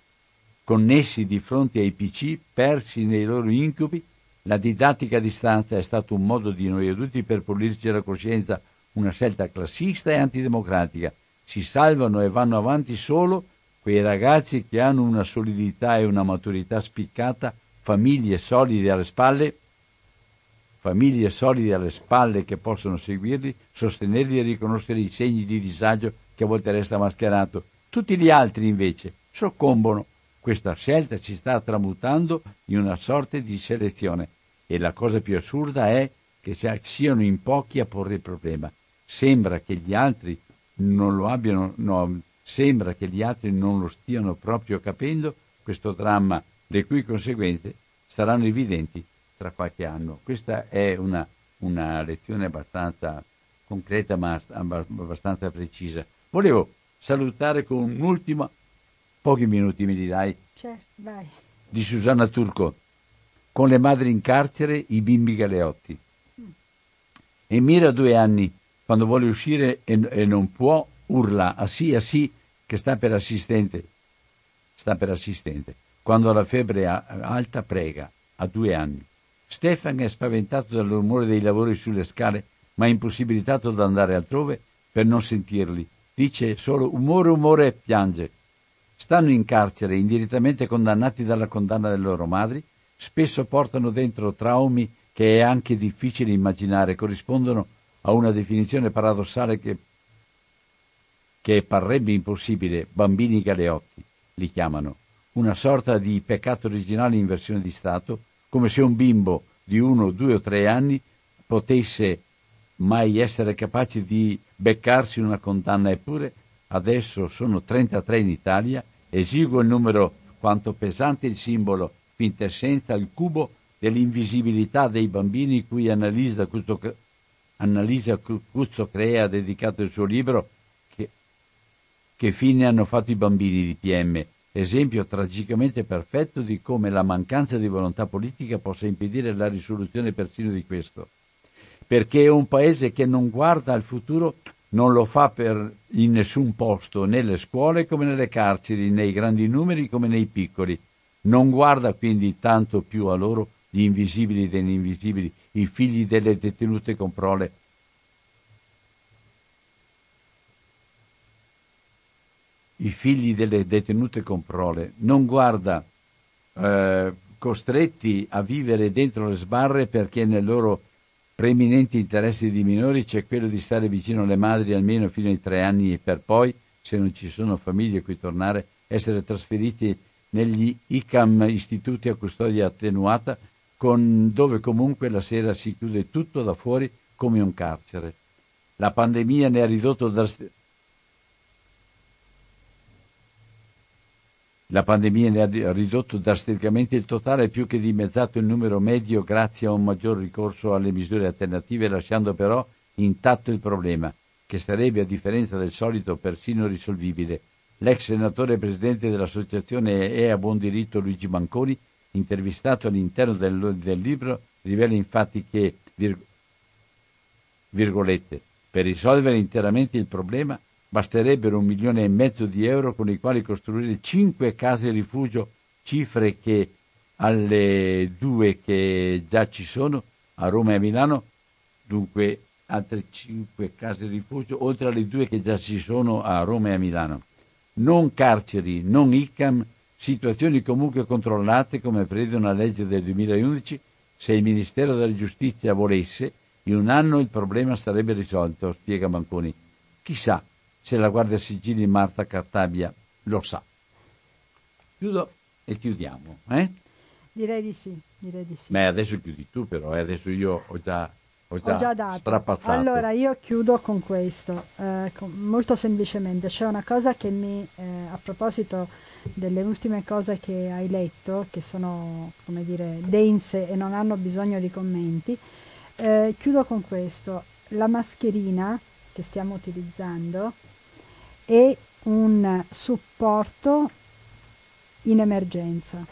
Connessi di fronte ai PC, persi nei loro incubi, la didattica a distanza è stato un modo di noi adulti per pulirci la coscienza, una scelta classista e antidemocratica. Si salvano e vanno avanti solo quei ragazzi che hanno una solidità e una maturità spiccata, famiglie solide alle spalle, famiglie solide alle spalle che possono seguirli, sostenerli e riconoscere i segni di disagio che a volte resta mascherato. Tutti gli altri invece soccombono. Questa scelta ci sta tramutando in una sorta di selezione e la cosa più assurda è che siano in pochi a porre il problema. Sembra che gli altri non lo abbiano, no, Sembra che gli altri non lo stiano proprio capendo questo dramma, le cui conseguenze saranno evidenti tra qualche anno. Questa è una, una lezione abbastanza concreta ma abbastanza precisa. Volevo salutare con un'ultima, pochi minuti mi dai, certo, di Susanna Turco, con le madri in carcere, i bimbi galeotti. Mm. Emira ha due anni, quando vuole uscire e, e non può, urla a sì, a sì, che sta per assistente. Sta per assistente. Quando la febbre è alta prega, a due anni. Stefan è spaventato dal rumore dei lavori sulle scale, ma è impossibilitato da andare altrove per non sentirli. Dice solo umore, umore e piange. Stanno in carcere, indirettamente condannati dalla condanna delle loro madri, spesso portano dentro traumi che è anche difficile immaginare, corrispondono a una definizione paradossale che che parrebbe impossibile, bambini galeotti, li chiamano, una sorta di peccato originale in versione di Stato, come se un bimbo di uno, due o tre anni potesse mai essere capace di beccarsi una condanna, eppure adesso sono 33 in Italia, esiguo il numero quanto pesante il simbolo, quintessenza, il cubo dell'invisibilità dei bambini cui Annalisa Cuzzo, Annalisa Cuzzo Crea ha dedicato il suo libro che fine hanno fatto i bambini di PM, esempio tragicamente perfetto di come la mancanza di volontà politica possa impedire la risoluzione persino di questo. Perché un paese che non guarda al futuro non lo fa per, in nessun posto, nelle scuole come nelle carceri, nei grandi numeri come nei piccoli. Non guarda quindi tanto più a loro gli invisibili degli invisibili, i figli delle detenute con prole, i figli delle detenute con prole, non guarda eh, costretti a vivere dentro le sbarre perché nel loro preeminenti interessi di minori c'è quello di stare vicino alle madri almeno fino ai tre anni e per poi, se non ci sono famiglie a cui tornare, essere trasferiti negli ICAM, istituti a custodia attenuata, con, dove comunque la sera si chiude tutto da fuori come un carcere. La pandemia ne ha ridotto La pandemia ne ha ridotto drasticamente il totale, più che dimezzato il numero medio grazie a un maggior ricorso alle misure alternative, lasciando però intatto il problema, che sarebbe a differenza del solito persino risolvibile. L'ex senatore e presidente dell'associazione è a buon diritto Luigi Manconi, intervistato all'interno del, del libro, rivela infatti che, virgolette, per risolvere interamente il problema basterebbero un milione e mezzo di euro con i quali costruire cinque case rifugio, cifre che alle due che già ci sono a Roma e a Milano, dunque altre cinque case rifugio, oltre alle due che già ci sono a Roma e a Milano. Non carceri, non ICAM, situazioni comunque controllate come prevede una legge del 2011, se il Ministero della Giustizia volesse, in un anno il problema sarebbe risolto, spiega Manconi. Chissà se la Guardia Sigilli Marta Cartabia lo sa. Chiudo e chiudiamo, eh? Direi di sì, direi di sì. Beh, adesso chiudi tu però, eh? adesso io ho già, ho già, ho già dato. strapazzato. Allora, io chiudo con questo, eh, con, molto semplicemente. C'è una cosa che mi, eh, a proposito delle ultime cose che hai letto, che sono, come dire, dense e non hanno bisogno di commenti, eh, chiudo con questo. La mascherina che stiamo utilizzando e un supporto in emergenza.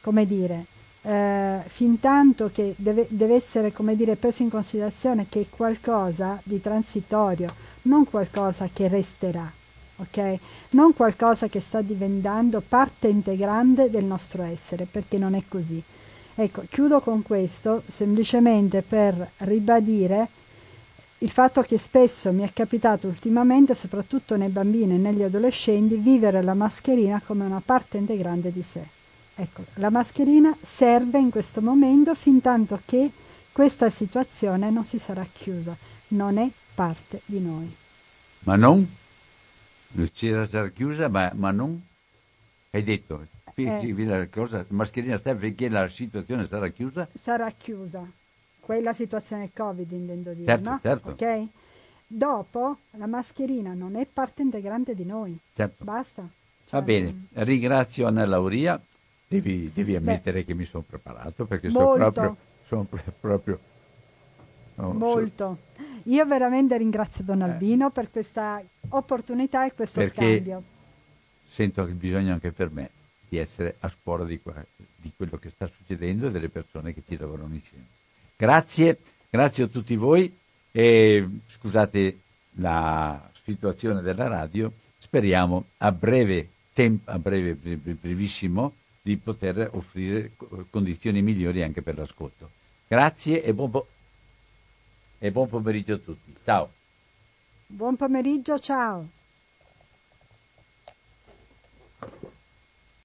Come dire, eh, fin tanto che deve, deve essere come dire, preso in considerazione che è qualcosa di transitorio, non qualcosa che resterà, ok? Non qualcosa che sta diventando parte integrante del nostro essere, perché non è così. Ecco, chiudo con questo semplicemente per ribadire il fatto che spesso mi è capitato ultimamente, soprattutto nei bambini e negli adolescenti, vivere la mascherina come una parte integrante di sé. Ecco, la mascherina serve in questo momento fin tanto che questa situazione non si sarà chiusa, non è parte di noi. Ma non? Lucia sarà chiusa, ma, ma non? Hai detto, eh. la, cosa, la mascherina serve finché la situazione sarà chiusa? Sarà chiusa quella situazione Covid intendo dire, certo, no? certo. Ok? Dopo la mascherina non è parte integrante di noi. Certo. Basta. Cioè, Va bene, ringrazio Anna Lauria. Devi, devi ammettere beh, che mi sono preparato perché sono proprio, sono proprio no, molto. So. Io veramente ringrazio Don eh. Albino eh. per questa opportunità e questo perché scambio. Sento il bisogno anche per me di essere a scuola di, di quello che sta succedendo e delle persone che ci lavorano insieme. Grazie, grazie a tutti voi e scusate la situazione della radio, speriamo a breve tempo, a breve brevissimo, di poter offrire condizioni migliori anche per l'ascolto. Grazie e buon, po- e buon pomeriggio a tutti. Ciao. Buon pomeriggio, ciao.